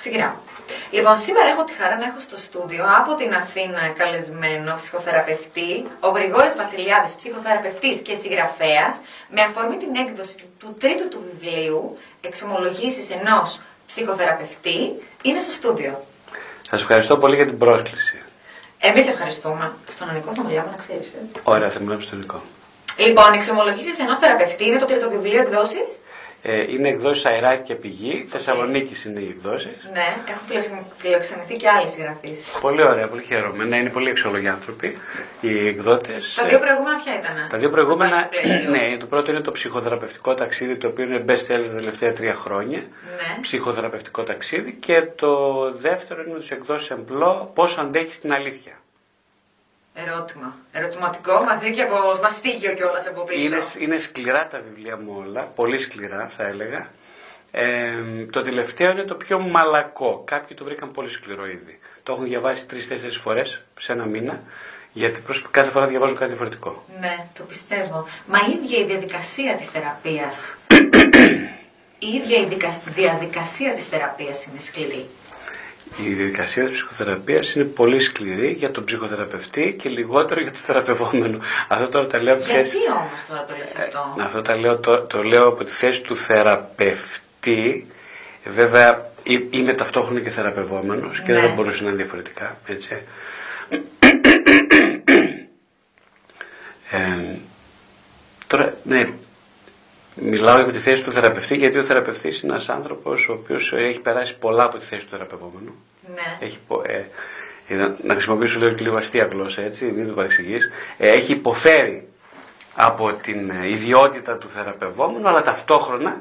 Ξεκινάω. Λοιπόν, σήμερα έχω τη χαρά να έχω στο στούντιο από την Αθήνα καλεσμένο ψυχοθεραπευτή, ο Γρηγόρης Βασιλιάδης, ψυχοθεραπευτής και συγγραφέας, με αφορμή την έκδοση του, του τρίτου του βιβλίου, Εξομολογήσεις ενός ψυχοθεραπευτή, είναι στο στούντιο. Σας ευχαριστώ πολύ για την πρόσκληση. Εμείς ευχαριστούμε. Στον Νικό το μιλάμε, να ξέρεις. Ε. Ωραία, θα μιλάμε στον Νικό. Λοιπόν, Εξομολογήσεις ενός θεραπευτή είναι το τρίτο βιβλίο εκδόσεις. Ε, είναι εκδόσεις Αεράτη και Πηγή. Okay. Θεσσαλονίκης είναι οι εκδόσεις. Ναι, έχουν φιλοξενηθεί και άλλοι συγγραφεί. Πολύ ωραία, πολύ χαίρομαι. Ναι, είναι πολύ εξόλογοι άνθρωποι οι εκδότες. Τα δύο προηγούμενα ποια ήταν. Τα δύο προηγούμενα. Ναι, το πρώτο είναι το ψυχοθεραπευτικό ταξίδι, το οποίο είναι best seller τα τελευταία τρία χρόνια. Ναι. Ψυχοθεραπευτικό ταξίδι. Και το δεύτερο είναι τους εκδόσεις Εμπλό, Πώς αντέχεις την αλήθεια. Ερώτημα. Ερωτηματικό μαζί και από μαστίγιο κιόλας από πίσω. Είναι, είναι σκληρά τα βιβλία μου όλα. Πολύ σκληρά θα έλεγα. Ε, το τελευταίο είναι το πιο μαλακό. Κάποιοι το βρήκαν πολύ σκληρό ήδη. Το έχουν διαβάσει τρει-τέσσερι φορές σε ένα μήνα. Γιατί προς, κάθε φορά διαβάζω κάτι διαφορετικό. Ναι, το πιστεύω. Μα η ίδια η διαδικασία της θεραπείας. η ίδια η διαδικασία της θεραπείας είναι σκληρή η διαδικασία της ψυχοθεραπείας είναι πολύ σκληρή για τον ψυχοθεραπευτή και λιγότερο για τον θεραπευόμενο. Αυτό τώρα τα λέω από Γιατί θέση... όμως τώρα το λες αυτό; Ε, αυτό τα λέω, το, το λέω από τη θέση του θεραπευτή. Βέβαια είμαι ταυτόχρονα και θεραπευόμενος και δεν ναι. μπορούσε να είναι διαφορετικά. Έτσι. Ε, τώρα, ναι, Μιλάω για τη θέση του θεραπευτή, γιατί ο θεραπευτής είναι ένας άνθρωπος ο οποίος έχει περάσει πολλά από τη θέση του θεραπευόμενου. Ναι. Έχει, ε, να χρησιμοποιήσω λίγο, λίγο αστεία γλώσσα, έτσι, μην το παρεξηγείς. Ε, έχει υποφέρει από την ε, ιδιότητα του θεραπευόμενου, αλλά ταυτόχρονα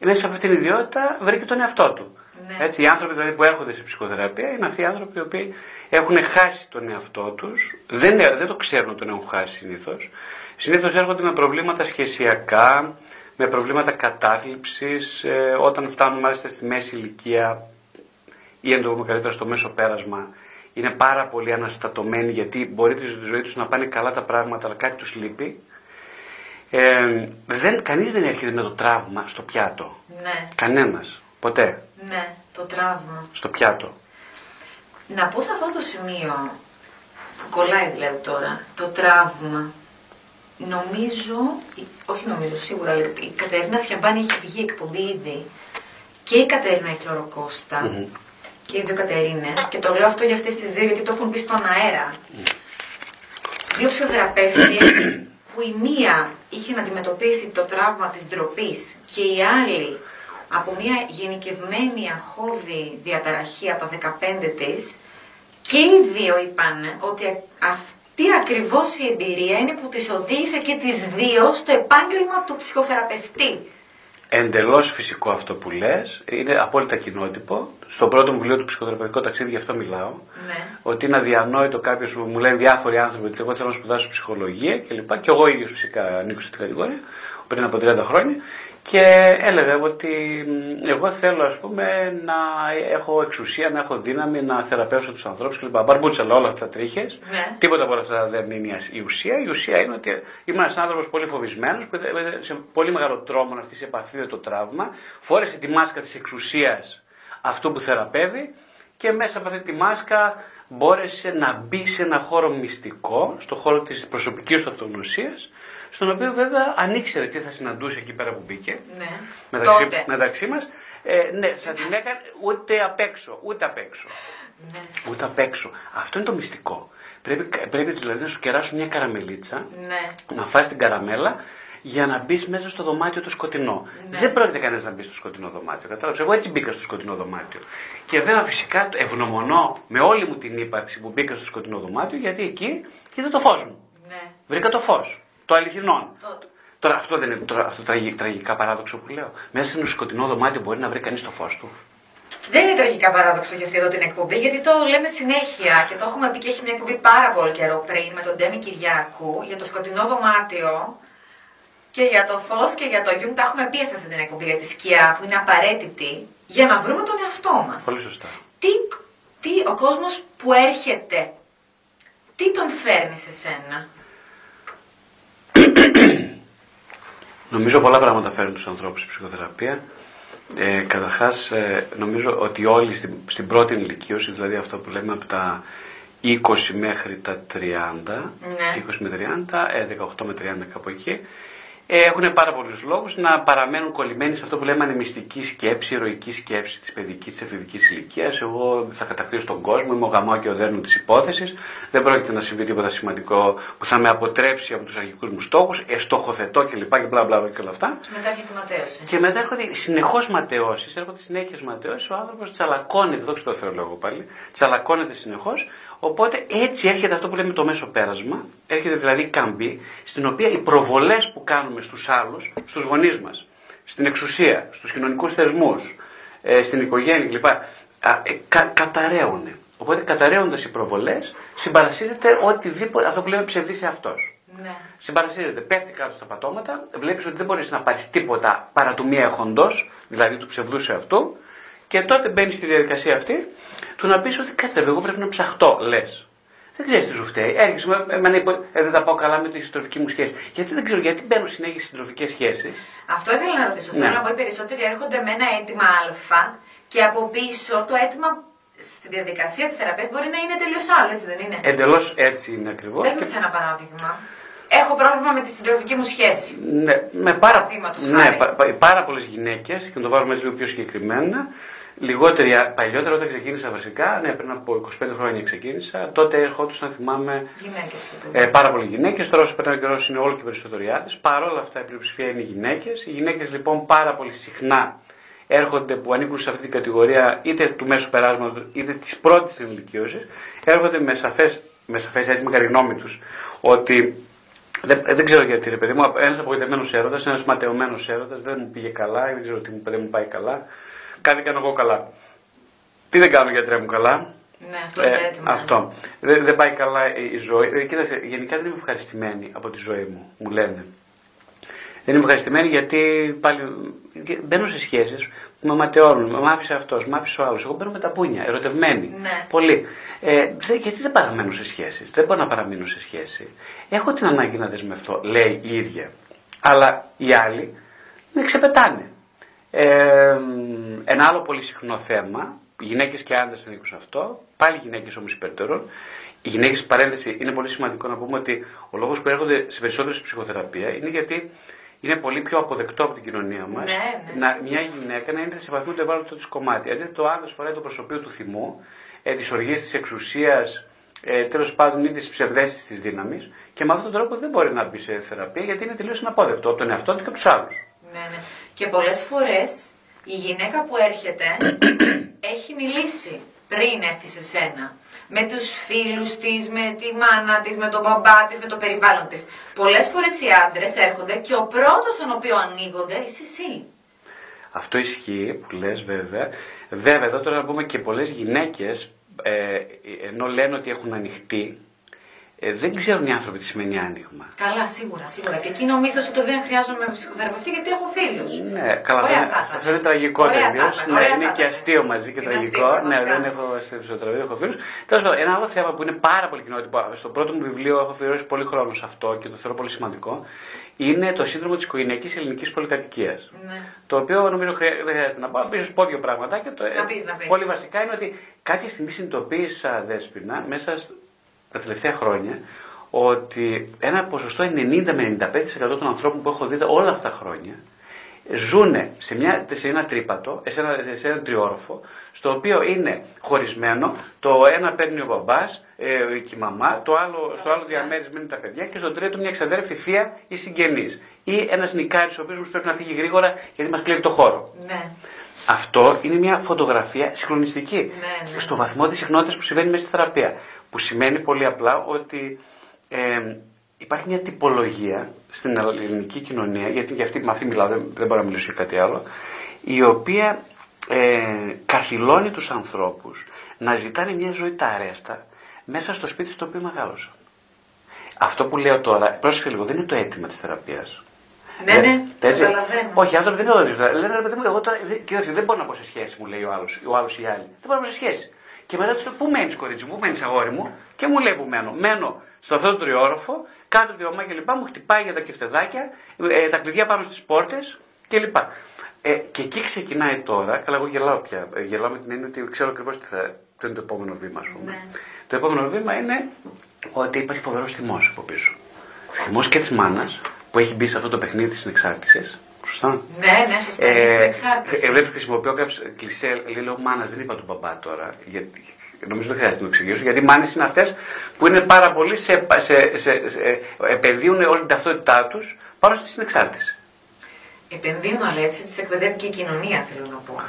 μέσα σε αυτή την ιδιότητα βρήκε τον εαυτό του. Ναι. Έτσι, οι άνθρωποι δηλαδή που έρχονται σε ψυχοθεραπεία είναι αυτοί οι άνθρωποι οι οποίοι έχουν χάσει τον εαυτό τους, δεν, δεν το ξέρουν ότι τον έχουν χάσει συνήθως. Συνήθως έρχονται με προβλήματα σχεσιακά, με προβλήματα κατάθλιψης, ε, όταν φτάνουν μάλιστα στη μέση ηλικία ή αν το πούμε καλύτερα στο μέσο πέρασμα, είναι πάρα πολύ αναστατωμένοι γιατί μπορεί τη ζωή τους να πάνε καλά τα πράγματα αλλά κάτι τους λείπει. Ε, δεν, κανείς δεν έρχεται με το τραύμα στο πιάτο. Ναι. Κανένας. Ποτέ. Ναι, το τραύμα. Στο πιάτο. Να πω σε αυτό το σημείο που κολλάει δηλαδή τώρα, το τραύμα Νομίζω, όχι νομίζω, σίγουρα, η Κατερίνα Σιαμπάνη έχει βγει εκπομπή ήδη και η Κατερίνα η και οι δύο Κατερίνες. Και το λέω αυτό για αυτές τις δύο γιατί το έχουν πει στον αέρα. Δύο ψυχοθεραπεύτες που η μία είχε να αντιμετωπίσει το τραύμα της ντροπής και η άλλη από μια γενικευμένη αχώδη διαταραχή από τα 15 της και οι δύο είπαν ότι αυτή τι ακριβώς η εμπειρία είναι που τις οδήγησε και τις δύο στο επάγγελμα του ψυχοθεραπευτή; Εντελώς φυσικό αυτό που λες, είναι απόλυτα κοινότυπο. Στο πρώτο μου βιβλίο του ψυχοθεραπευτικού ταξίδι, γι' αυτό μιλάω. Ναι. Ότι είναι αδιανόητο κάποιος που μου λένε διάφοροι άνθρωποι ότι εγώ θέλω να σπουδάσω ψυχολογία κλπ. Και, και εγώ ίδιος φυσικά ανήκω σε την κατηγορία πριν από 30 χρόνια. Και έλεγα ότι εγώ θέλω ας πούμε να έχω εξουσία, να έχω δύναμη, να θεραπεύσω τους ανθρώπους κλπ. Μπαρμπούτσαλα όλα αυτά τρίχες, ναι. τίποτα από όλα αυτά δεν είναι η ουσία. Η ουσία είναι ότι είμαι ένας άνθρωπος πολύ φοβισμένος που σε πολύ μεγάλο τρόμο να έρθει σε επαφή με το τραύμα, φόρεσε τη μάσκα της εξουσίας αυτού που θεραπεύει και μέσα από αυτή τη μάσκα μπόρεσε να μπει σε ένα χώρο μυστικό, στο χώρο της προσωπικής του αυτογνωσίας, στον οποίο βέβαια αν ήξερε τι θα συναντούσε εκεί πέρα που μπήκε, ναι. μεταξύ, Τότε. μεταξύ μας, ε, ναι, θα την έκανε ούτε απ' έξω, ούτε απ' έξω. Ναι. Ούτε απ' έξω. Αυτό είναι το μυστικό. Πρέπει, πρέπει δηλαδή να σου κεράσουν μια καραμελίτσα, ναι. να φας την καραμέλα για να μπεις μέσα στο δωμάτιο το σκοτεινό. Ναι. Δεν πρόκειται κανένας να μπει στο σκοτεινό δωμάτιο. Κατάλαβες. Εγώ έτσι μπήκα στο σκοτεινό δωμάτιο. Και βέβαια φυσικά ευγνωμονώ με όλη μου την ύπαρξη που μπήκα στο σκοτεινό δωμάτιο γιατί εκεί είδα το φως μου. Ναι. Βρήκα το φως. Το αληθινό. Τώρα αυτό δεν είναι τώρα, αυτό τραγικά παράδοξο που λέω. Μέσα σε ένα σκοτεινό δωμάτιο μπορεί να βρει κανείς το φως του. Δεν είναι τραγικά παράδοξο για αυτή εδώ την εκπομπή, γιατί το λέμε συνέχεια και το έχουμε πει και έχει μια εκπομπή πάρα πολύ καιρό πριν με τον Ντέμι Κυριάκου για το σκοτεινό δωμάτιο και για το φως και για το γιούμ. Τα έχουμε πει σε αυτή την εκπομπή για τη σκιά που είναι απαραίτητη για να βρούμε τον εαυτό μας. Πολύ σωστά. Τι, τι ο κόσμος που έρχεται, τι τον φέρνει σε σένα; Νομίζω πολλά πράγματα φέρνουν τους ανθρώπους στη ψυχοθεραπεία. Ε, Καταρχάς, ε, νομίζω ότι όλοι στην, στην πρώτη ηλικίωση, δηλαδή αυτό που λέμε από τα 20 μέχρι τα 30, Ναι. 20 με 30, ε, 18 με 30 κάπου εκεί, ε, έχουν πάρα πολλούς λόγους να παραμένουν κολλημένοι σε αυτό που λέμε ανεμιστική σκέψη, ηρωική σκέψη της παιδικής, της εφηβικής ηλικίας. Εγώ θα κατακτήσω τον κόσμο, είμαι ο γαμάο και ο δέρνο της υπόθεσης. Δεν πρόκειται να συμβεί τίποτα σημαντικό που θα με αποτρέψει από τους αρχικούς μου στόχους. Ε, στοχοθετώ κλπ. Και μπλα μπλα και όλα αυτά. Μετά έρχεται η ματέωση. Και μετά έρχονται συνεχώς ματαιώσεις, έρχονται συνέχεια ματαιώσεις. Ο άνθρωπος τσαλακώνεται, δόξα τω Θεώ λόγο πάλι, τσαλακώνεται συνεχώς. Οπότε έτσι έρχεται αυτό που λέμε το μέσο πέρασμα, έρχεται δηλαδή η καμπή, στην οποία οι προβολές που κάνουμε στους άλλους, στους γονείς μας, στην εξουσία, στους κοινωνικούς θεσμούς, ε, στην οικογένεια κλπ. α, ε, κα, καταραίουν. Οπότε καταραίοντα οι προβολές, συμπαρασύρεται οτιδήποτε, αυτό που λέμε ψευδή αυτός. Ναι. Συμπαρασύρεται, πέφτει κάτω στα πατώματα, βλέπεις ότι δεν μπορείς να πάρεις τίποτα παρά του μία εχοντό, δηλαδή του ψευδού σε αυτού, και τότε μπαίνει στη διαδικασία αυτή του να πεις ότι κάτσε, ρε, εγώ πρέπει να ψαχτώ, λες. Δεν ξέρεις τι σου φταίει. Έρχεσαι με, εμένα είπε, ε, δεν τα πάω καλά με τη συντροφική μου σχέση. Γιατί δεν ξέρω, γιατί μπαίνω συνέχεια στις συντροφικές σχέσεις. Αυτό ήθελα να ρωτήσω. Ναι. Θέλω να πω οι περισσότεροι έρχονται με ένα αίτημα Α και από πίσω το αίτημα στη διαδικασία της θεραπείας μπορεί να είναι τελείως άλλο, έτσι δεν είναι; Εντελώς έτσι είναι ακριβώς. Πες μου σε ένα παράδειγμα. Έχω πρόβλημα με τη συντροφική μου σχέση. Ναι, με πάρα, Παραδείγματος ναι, χάρη. πα, πα- πάρα πολλές γυναίκες, και να το βάλουμε έτσι λίγο πιο συγκεκριμένα, λιγότεροι, α- παλιότερα όταν ξεκίνησα βασικά, ναι, πριν από 25 χρόνια ξεκίνησα, τότε ερχόντουσαν, θυμάμαι, Γυναίκες ε, πάρα πολλοί γυναίκες. Τώρα, όσο περνάει ο καιρός, είναι όλο και περισσότεροι άντρες. Παρ' όλα αυτά, η πλειοψηφία είναι γυναίκες. Οι γυναίκες, λοιπόν, πάρα πολύ συχνά έρχονται που ανήκουν σε αυτή την κατηγορία είτε του μέσου περάσματος είτε της πρώτης ενηλικίωση, έρχονται με σαφές με σαφές έτοιμη κατά τη γνώμη τους ότι δεν, δεν ξέρω γιατί, ρε παιδί μου, ένας απογοητευμένος έρωτας, ένας ματαιωμένος έρωτας, δεν μου πήγε καλά, δεν ξέρω τι μου, δεν μου πάει καλά. Κάτι κάνω εγώ καλά. Τι δεν κάνω γιατρέ μου καλά; Ναι, αυτό είναι το Ε, αίτημα. αυτό. Δεν, δεν πάει καλά η ζωή. Ε, κοίταξε, γενικά δεν είμαι ευχαριστημένη από τη ζωή μου, μου λένε. Δεν είμαι ευχαριστημένη γιατί πάλι μπαίνω σε σχέσεις που με ματαιώνουν. Με άφησε αυτός, με άφησε ο άλλος. Εγώ μπαίνω με τα πούνια, ερωτευμένη. Ναι. Πολύ. Ε, δεν- γιατί δεν παραμένω σε σχέσεις; Δεν μπορώ να παραμείνω σε σχέση. Έχω την ανάγκη να δεσμευτώ, λέει η ίδια. Αλλά οι άλλοι με ξεπετάνε. Ε, ένα άλλο πολύ συχνό θέμα, γυναίκες και άντρες ανήκουν σε αυτό, πάλι γυναίκες όμως υπερτερών. Οι γυναίκες, παρένθεση, είναι πολύ σημαντικό να πούμε ότι ο λόγος που έρχονται σε περισσότερες ψυχοθεραπεία είναι γιατί είναι πολύ πιο αποδεκτό από την κοινωνία μας Ναι, ναι, να μια γυναίκα να είναι σε επαφή με το ευάλωτο της κομμάτι. Αντίθετα, ο άντρα φοράει το προσωπείο του θυμού, ε, της οργής της εξουσίας, ε, τέλος πάντων ή της ψευδέστησης της δύναμης και με αυτόν τον τρόπο δεν μπορεί να μπει σε θεραπεία γιατί είναι τελείως αναπόδεκτο από τον εαυτό του και από τους άλλους. Ναι, ναι. Και πολλές φορές η γυναίκα που έρχεται έχει μιλήσει πριν έρθει σε σένα. Με τους φίλους της, με τη μάνα της, με τον μπαμπά της, με το περιβάλλον της. Πολλές φορές οι άντρες έρχονται και ο πρώτος στον οποίο ανοίγονται είσαι εσύ. Αυτό ισχύει που λες βέβαια. Βέβαια εδώ τώρα να πούμε και πολλές γυναίκες ε, ενώ λένε ότι έχουν ανοιχτεί ε, δεν ξέρουν οι άνθρωποι τι σημαίνει άνοιγμα. Καλά, σίγουρα, σίγουρα. Και εκεί είναι ο μύθος ότι δεν χρειάζομαι ψυχοθεραπευτή γιατί έχω φίλους. Ναι, καλά, Ωραία δεν, θα ήταν. αυτό είναι τραγικό Ωραία τελείως. θα ήταν, Ναι, ωραία είναι θα και ήταν. αστείο μαζί και Είναι τραγικό. αστείο, ναι, πραγματικά. δεν έχω στο τραγούδι, έχω φίλους. Τέλος πάντων, ένα άλλο θέμα που είναι πάρα πολύ κοινότυπο, στο πρώτο μου βιβλίο έχω αφιερώσει πολύ χρόνο σε αυτό και το θεωρώ πολύ σημαντικό, είναι το σύνδρομο της οικογενειακής ελληνικής πολυκατοικίας. Ναι. Το οποίο νομίζω χρεια- δεν χρειάζεται να πάω. Ίσως πω δύο πράγματα. Και το, Να πεις, να πεις. Πολύ βασικά είναι ότι κάποια στιγμή συνειδητοποίησα, Δέσποινα, μέσα στα τελευταία χρόνια, ότι ένα ποσοστό 90 με 95% των ανθρώπων που έχω δει όλα αυτά τα χρόνια ζουν σε, μια, σε ένα τρύπατο, σε ένα, σε ένα τριόροφο, στο οποίο είναι χωρισμένο, το ένα παίρνει ο μπαμπάς ε, και η μαμά, το άλλο, στο άλλο διαμέρισμα είναι τα παιδιά και στο τρίτο μια ξαδέρφη θεία ή συγγενής. Ή ένας νικάρης ο οποίος μας πρέπει να φύγει γρήγορα γιατί μας κλέβει το χώρο. Ναι. Αυτό είναι μια φωτογραφία συγκλονιστική. Ναι, ναι. Στο βαθμό της συχνότητας που συμβαίνει μέσα στη θεραπεία. Που σημαίνει πολύ απλά ότι ε, υπάρχει μια τυπολογία στην ελληνική κοινωνία, γιατί για αυτή, με αυτή μιλάω, δεν, δεν μπορώ να μιλήσω για κάτι άλλο, η οποία ε, καθυλώνει τους ανθρώπους να ζητάνε μια ζωή τα αρέστα μέσα στο σπίτι στο οποίο μεγάλωσαν. Αυτό που λέω τώρα, πρόσεχε λίγο, δεν είναι το αίτημα της θεραπείας. Ναι, Δεν- ναι, έτσι. καταλαβαίνω. Όχι, οι άνθρωποι δεν είναι όλα Λένε ρε παιδί μου, εγώ τώρα, δεν- κοίταξε, δεν μπορώ να μπω σε σχέση, μου λέει ο άλλος, ο άλλος ή η άλλη. Δεν μπορώ να μπω σε σχέση. Και μετά τους λέω, Πού μένεις, κορίτσι μου, πού μένεις, αγόρι μου, και μου λέει που μένω. Μένω στο αυτό το τριόροφο, κάτω από τη μαμά και λοιπά, μου χτυπάει για τα κεφτεδάκια, ε, τα κλειδιά πάνω στις πόρτες κλπ. Ε, και εκεί ξεκινάει τώρα, καλά εγώ γελάω πια, ε, γελάω με την έννοια ότι ξέρω ακριβώς τι θα, ποιο είναι το επόμενο βήμα ας πούμε. Ναι. Το επόμενο βήμα είναι ότι υπάρχει φοβερός θυμός από πίσω. Θυμός και της μάνας που έχει μπει σε αυτό το παιχνίδι της συνεξάρτησης. Σωστά. Ναι, ναι, σωστά. Ε, στην εξάρτηση. Ε, βλέπεις, χρησιμοποιώ κάποιο κλεισέ, λέω μάνας, δεν είπα του μπαμπά τώρα. Γιατί, νομίζω δεν χρειάζεται να το εξηγήσω. Γιατί οι μάνες είναι αυτές που είναι πάρα πολύ σε, σε, σε, σε, επενδύουν όλη την ταυτότητά τους πάνω στη συνεξάρτηση. Επενδύουν, αλλά έτσι τις εκπαιδεύει και η κοινωνία, θέλω να πω.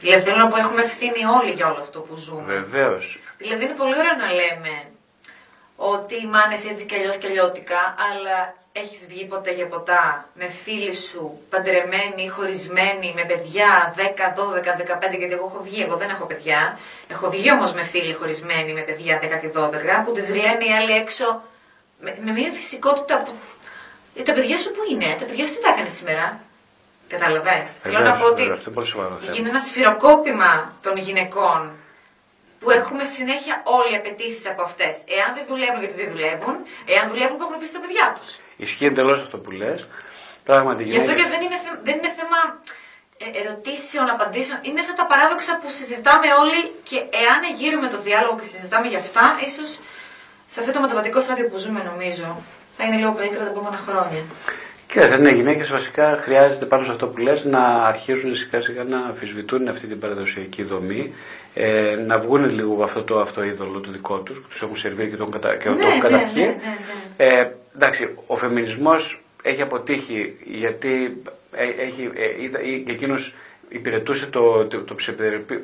Δηλαδή θέλω να πω, έχουμε ευθύνη όλοι για όλο αυτό που ζούμε. Βεβαίως. Δηλαδή είναι πολύ ωραίο να λέμε ότι οι μάνες έτσι κι αλλιώς και αλλιώτικα, αλλά έχεις βγει ποτέ για ποτά με φίλοι σου, παντρεμένοι, χωρισμένοι, με παιδιά 10, 12, 15, γιατί εγώ έχω βγει, εγώ δεν έχω παιδιά. Έχω βγει όμως με φίλοι χωρισμένοι, με παιδιά 10 και 12, που τις λένε οι άλλοι έξω με, με μια φυσικότητα που. Ε, τα παιδιά σου που είναι, τα παιδιά σου τι τα έκανε σήμερα; Καταλαβες. Θέλω να πω ότι είναι ένα σφυροκόπημα των γυναικών που έχουμε συνέχεια όλοι απαιτήσεις από αυτές. Εάν δεν δουλεύουν, γιατί δεν δουλεύουν, εάν δουλεύουν, που έχουν αφήσει τα παιδιά τους. Ισχύει εντελώς αυτό που λες. Πράγματι, Γι' αυτό και δεν είναι, δεν είναι θέμα ε, ερωτήσεων, απαντήσεων. Είναι αυτά τα παράδοξα που συζητάμε όλοι και εάν εγείρουμε το διάλογο και συζητάμε για αυτά, ίσως σε αυτό το μεταβατικό στάδιο που ζούμε, νομίζω, θα είναι λίγο καλύτερα τα επόμενα χρόνια. Κοίταξε, ναι, οι γυναίκες βασικά χρειάζεται πάνω σε αυτό που λες να αρχίζουν σιγά σιγά να αμφισβητούν αυτή την παραδοσιακή δομή, ε, να βγουν λίγο από αυτό το αυτοείδωλο το δικό τους, που τους έχουν σερβίρει και τον, κατα... και ναι, τον ναι, καταπιεί. Ναι, ναι, ναι, ε, εντάξει, ο φεμινισμός έχει αποτύχει γιατί ε, έχει, ε, εκείνος υπηρετούσε το, το, το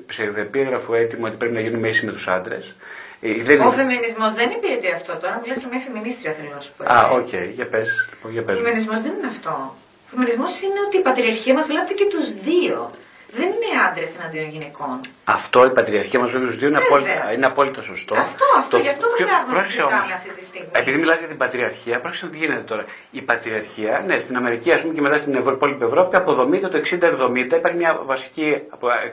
ψευδεπίγραφο έτοιμο ότι πρέπει να γίνουμε ίσοι με τους άντρες. Ε, δεν... Ο φεμινισμός δεν υπηρετεί αυτό τώρα. Μιλάς σε μια φεμινίστρια, θέλω να σου πω. Α, okay, okay. για πες. Ο φεμινισμός δεν είναι αυτό. Ο φεμινισμός είναι ότι η πατριαρχία μας βλάπτει και τους δύο. Δεν είναι άντρες εναντίον γυναικών. Αυτό η πατριαρχία μας βλάπτει τους δύο είναι, απόλυτα, είναι απόλυτα σωστό. Αυτό, αυτό, το, γι' αυτό το πράγμα συζητάμε αυτή τη στιγμή. Επειδή μιλάς για την πατριαρχία, πρόσεξε τι γίνεται τώρα. Η πατριαρχία, ναι, στην Αμερική ας πούμε, και μετά στην υπόλοιπη Ευρώπη αποδομείται το 60-70. Υπάρχει μια βασική.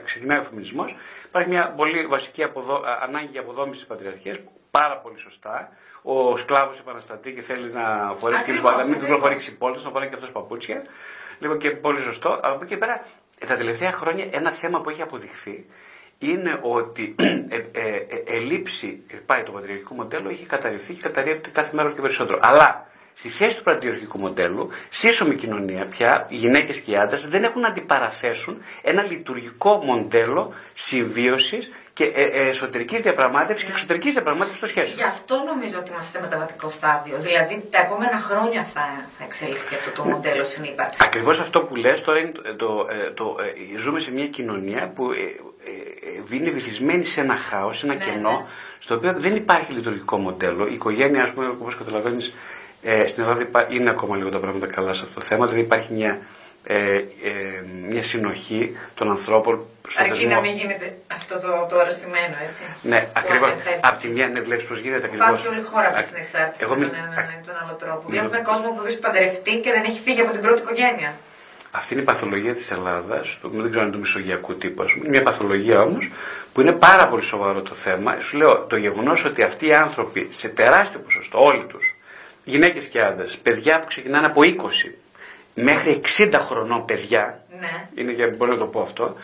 Ξεκινάει ο φεμινισμός Υπάρχει μια πολύ βασική αποδο... ανάγκη αποδόμησης της πατριαρχίας, πάρα πολύ σωστά. Ο σκλάβος επαναστατεί και θέλει να φορέσει και να μην κυκλοφορεί ξυπόλυτε, να φοράει και αυτός παπούτσια. Λοιπόν και πολύ σωστό. Από εκεί πέρα, τα τελευταία χρόνια ένα θέμα που έχει αποδειχθεί είναι ότι ε, ε, ε, ελήψη, πάει το πατριαρχικό μοντέλο, έχει καταρριφθεί και καταρρύπτει κάθε μέρα και περισσότερο. Αλλά στη θέση του πατριαρχικού μοντέλου, σύσσωμη κοινωνία πια, οι γυναίκες και οι άντρες δεν έχουν να αντιπαραθέσουν ένα λειτουργικό μοντέλο συμβίωσης και ε, ε, εσωτερικής διαπραγμάτευσης και εξωτερικής διαπραγμάτευσης των σχέσεων. Γι' αυτό νομίζω ότι είμαστε σε μεταβατικό στάδιο. Δηλαδή τα επόμενα χρόνια θα, θα εξελιχθεί αυτό το μοντέλο συνύπαρξη. Ακριβώς αυτό που λες τώρα είναι το, το, ε, το, ζούμε σε μια κοινωνία που είναι βυθισμένη σε ένα χάος, σε ένα ναι, κενό, ναι. στο οποίο δεν υπάρχει λειτουργικό μοντέλο. Η οικογένεια, ας πούμε, όπως καταλαβαίνεις, ε, στην Ελλάδα είναι ακόμα λίγο τα πράγματα καλά σε αυτό το θέμα, δηλαδή υπάρχει μια, ε, ε, μια συνοχή των ανθρώπων στο Αρκεί θεσμό. να μην γίνεται αυτό το, το αρρωστημένο, έτσι. Ναι, ακριβώ. Απ' τη μία, ναι, βλέπεις πώς γίνεται ακριβώς. Υπάρχει όλη η χώρα αυτή στην εξάρτηση Εγώ... με τον έναν ή τον άλλο τρόπο. Βλέπουμε κόσμο που έχει παντρευτεί και δεν έχει φύγει από την πρώτη οικογένεια. Αυτή είναι η παθολογία της Ελλάδας, δεν ξέρω αν είναι του μισογειακού τύπου, είναι μια παθολογία όμως που είναι πάρα πολύ σοβαρό το θέμα. Σου λέω το γεγονός ότι αυτοί οι άνθρωποι σε τεράστιο ποσοστό, όλοι τους, γυναίκες και άντρες, παιδιά που ξεκινάνε από 20 μέχρι 60 χρονών παιδιά, ναι. είναι για μπορώ να το πω αυτό,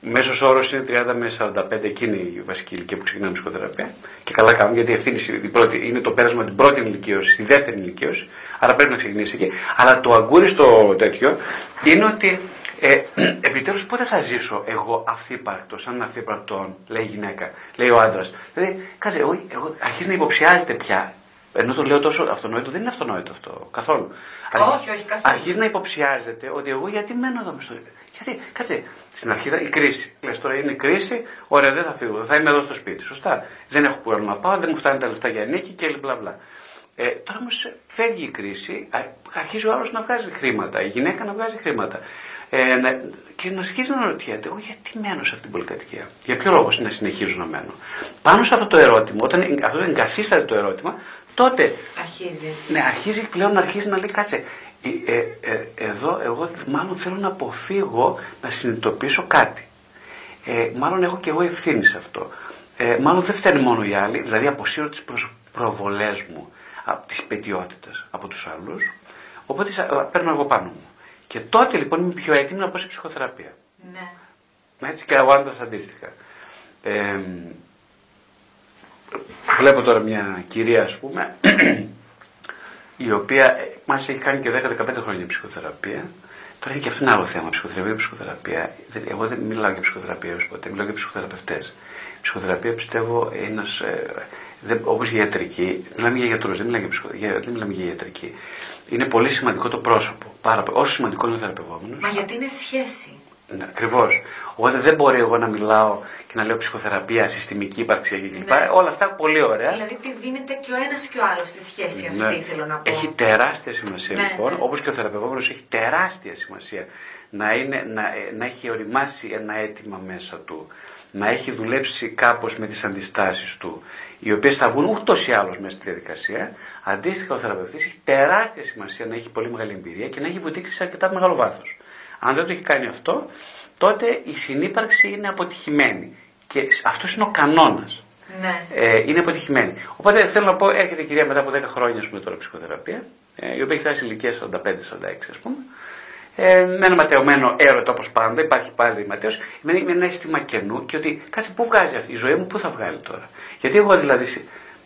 μέσος όρος είναι 30 με 45, εκείνη η βασική ηλικία που ξεκινάμε ψυχοθεραπεία. Και καλά κάνουμε γιατί ευθύνη η πρώτη, είναι το πέρασμα την πρώτη ηλικίωση, στη δεύτερη ηλικίωση, άρα πρέπει να ξεκινήσει εκεί. Αλλά το αγκούριστο τέτοιο είναι ότι ε, επιτέλους πότε θα ζήσω εγώ αυθύπαρκτος, σαν αυθύπαρκτον, λέει η γυναίκα, λέει ο άντρας. Δηλαδή, κάτσε, εγώ, εγώ αρχίζει να υποψιάζεται πια ενώ το λέω τόσο αυτονόητο, δεν είναι αυτονόητο αυτό καθόλου. Όχι, όχι, καθόλου. Αρχίζει να υποψιάζεται ότι εγώ γιατί μένω εδώ στο. Γιατί, κάτσε, στην αρχή η κρίση. Λες τώρα είναι η κρίση, ωραία, δεν θα φύγω, θα είμαι εδώ στο σπίτι. Σωστά. Δεν έχω που να πάω, δεν μου φτάνει τα λεφτά για νίκη και μπλα μπλα. Ε, τώρα όμως φεύγει η κρίση, αρχίζει ο άλλος να βγάζει χρήματα, η γυναίκα να βγάζει χρήματα. Ε, να, και να αρχίζει να ρωτιέται, εγώ γιατί μένω σε αυτή την πολυκατοικία; Για ποιο λόγο να συνεχίζω να μένω; Πάνω σε αυτό το ερώτημα, όταν αυτό εγκαθίσταται το ερώτημα, τότε. Αρχίζει. Ναι, αρχίζει πλέον να αρχίζει να λέει κάτσε. Ε, ε, ε, εδώ εγώ μάλλον θέλω να αποφύγω να συνειδητοποιήσω κάτι. Ε, μάλλον έχω και εγώ ευθύνη σε αυτό. Ε, μάλλον δεν φταίνει μόνο οι άλλοι, δηλαδή αποσύρω τις προβολές μου από τις πετιότητες από τους άλλους. Οπότε παίρνω εγώ πάνω μου. Και τότε λοιπόν είμαι πιο έτοιμη να πω σε ψυχοθεραπεία. Ναι. Έτσι και ο άντρας αντίστοιχα. Ε, βλέπω τώρα μια κυρία, ας πούμε, η οποία ε, μάλιστα έχει κάνει και 10-15 χρόνια ψυχοθεραπεία. Τώρα είναι και αυτό ένα άλλο θέμα. Ψυχοθεραπεία, ψυχοθεραπεία. Εγώ δεν μιλάω για ψυχοθεραπεία ως ποτέ, μιλάω για ψυχοθεραπευτές. Ψυχοθεραπεία πιστεύω είναι ε, όπως η ιατρική, μιλάμε για γιατρούς, δεν μιλάμε για, δεν μιλάμε για ιατρική. Είναι πολύ σημαντικό το πρόσωπο. Πάρα, όσο σημαντικό είναι ο θεραπευόμενος. Μα γιατί είναι σχέση; Ναι, Ακριβώς. Οπότε δεν μπορεί εγώ να μιλάω και να λέω ψυχοθεραπεία, συστημική, υπαρξιακή κλπ. Ναι. Όλα αυτά πολύ ωραία. Δηλαδή τι δίνεται και ο ένας και ο άλλος στη σχέση ναι. αυτή, θέλω να πω. Έχει τεράστια σημασία ναι, λοιπόν, ναι. όπως και ο θεραπευόμενος έχει τεράστια σημασία να, είναι, να, να έχει οριμάσει ένα αίτημα μέσα του, να έχει δουλέψει κάπως με τις αντιστάσεις του, οι οποίες θα βγουν ούτως ή άλλως μέσα στη διαδικασία. Αντίστοιχα, ο θεραπευτής έχει τεράστια σημασία να έχει πολύ μεγάλη εμπειρία και να έχει βουτήξει σε αρκετά μεγάλο βάθος. Αν δεν το έχει κάνει αυτό, τότε η συνύπαρξη είναι αποτυχημένη. Και αυτός είναι ο κανόνας. Ναι. Ε, είναι αποτυχημένη. Οπότε θέλω να πω, έρχεται η κυρία μετά από 10 χρόνια πούμε, τώρα ψυχοθεραπεία, ε, η οποία έχει φτάσει ηλικία 45-46 ας πούμε, ε, με ένα ματαιωμένο έρωτα όπως πάντα, υπάρχει πάλι ματέο, με, με ένα αίσθημα κενού και ότι κάτι πού βγάζει αυτή η ζωή μου, πού θα βγάλει τώρα; Γιατί εγώ δηλαδή,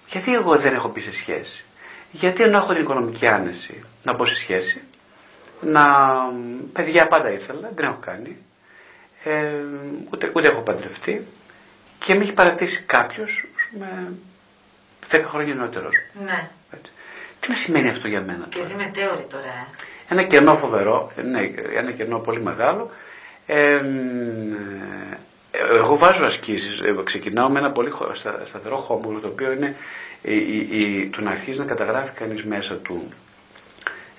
γιατί εγώ δεν έχω πει σε σχέση; Γιατί ενώ έχω την οικονομική άνεση να μπω σε σχέση, να παιδιά πάντα ήθελα, δεν έχω κάνει, ε, ούτε, ούτε έχω παντρευτεί και με έχει παρατήσει κάποιος με 10 χρόνια νεότερό Ναι. Τι να σημαίνει αυτό για μένα. Και ζει μετέωρη τώρα, ε. Ένα κενό φοβερό, ναι, ένα κενό πολύ μεγάλο. Ε, εγώ βάζω ασκήσεις, ε, ξεκινάω με ένα πολύ σταθερό χώμο, το οποίο είναι η, η, η, το να αρχίσει να καταγράφει κανείς μέσα του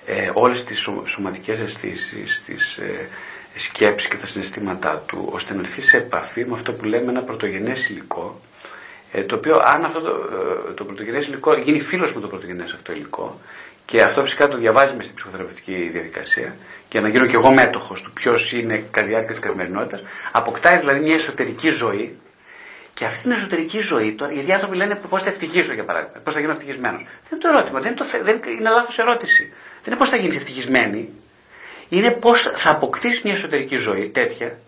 ε, όλες τις σωματικές αισθήσεις, τις ε, σκέψεις και τα συναισθήματά του, ώστε να έρθει σε επαφή με αυτό που λέμε ένα πρωτογενές υλικό, ε, το οποίο αν αυτό το, ε, το πρωτογενές υλικό γίνει φίλος με το πρωτογενές αυτό υλικό, και αυτό φυσικά το διαβάζει μες στην ψυχοθεραπευτική διαδικασία, για να γίνω και εγώ μέτοχος του ποιος είναι κατά διάρκεια της καθημερινότητας, αποκτάει δηλαδή μια εσωτερική ζωή, και αυτή την εσωτερική ζωή τώρα, γιατί οι άνθρωποι λένε πώς θα ευτυχήσω για παράδειγμα, πώς θα γίνω ευτυχισμένος. Δεν είναι το ερώτημα, δεν είναι, το, δεν είναι λάθος ερώτηση. Δεν είναι πώς θα γίνεις ευτυχισμένη. Είναι πώς θα αποκτήσεις μια εσωτερική ζωή τέτοια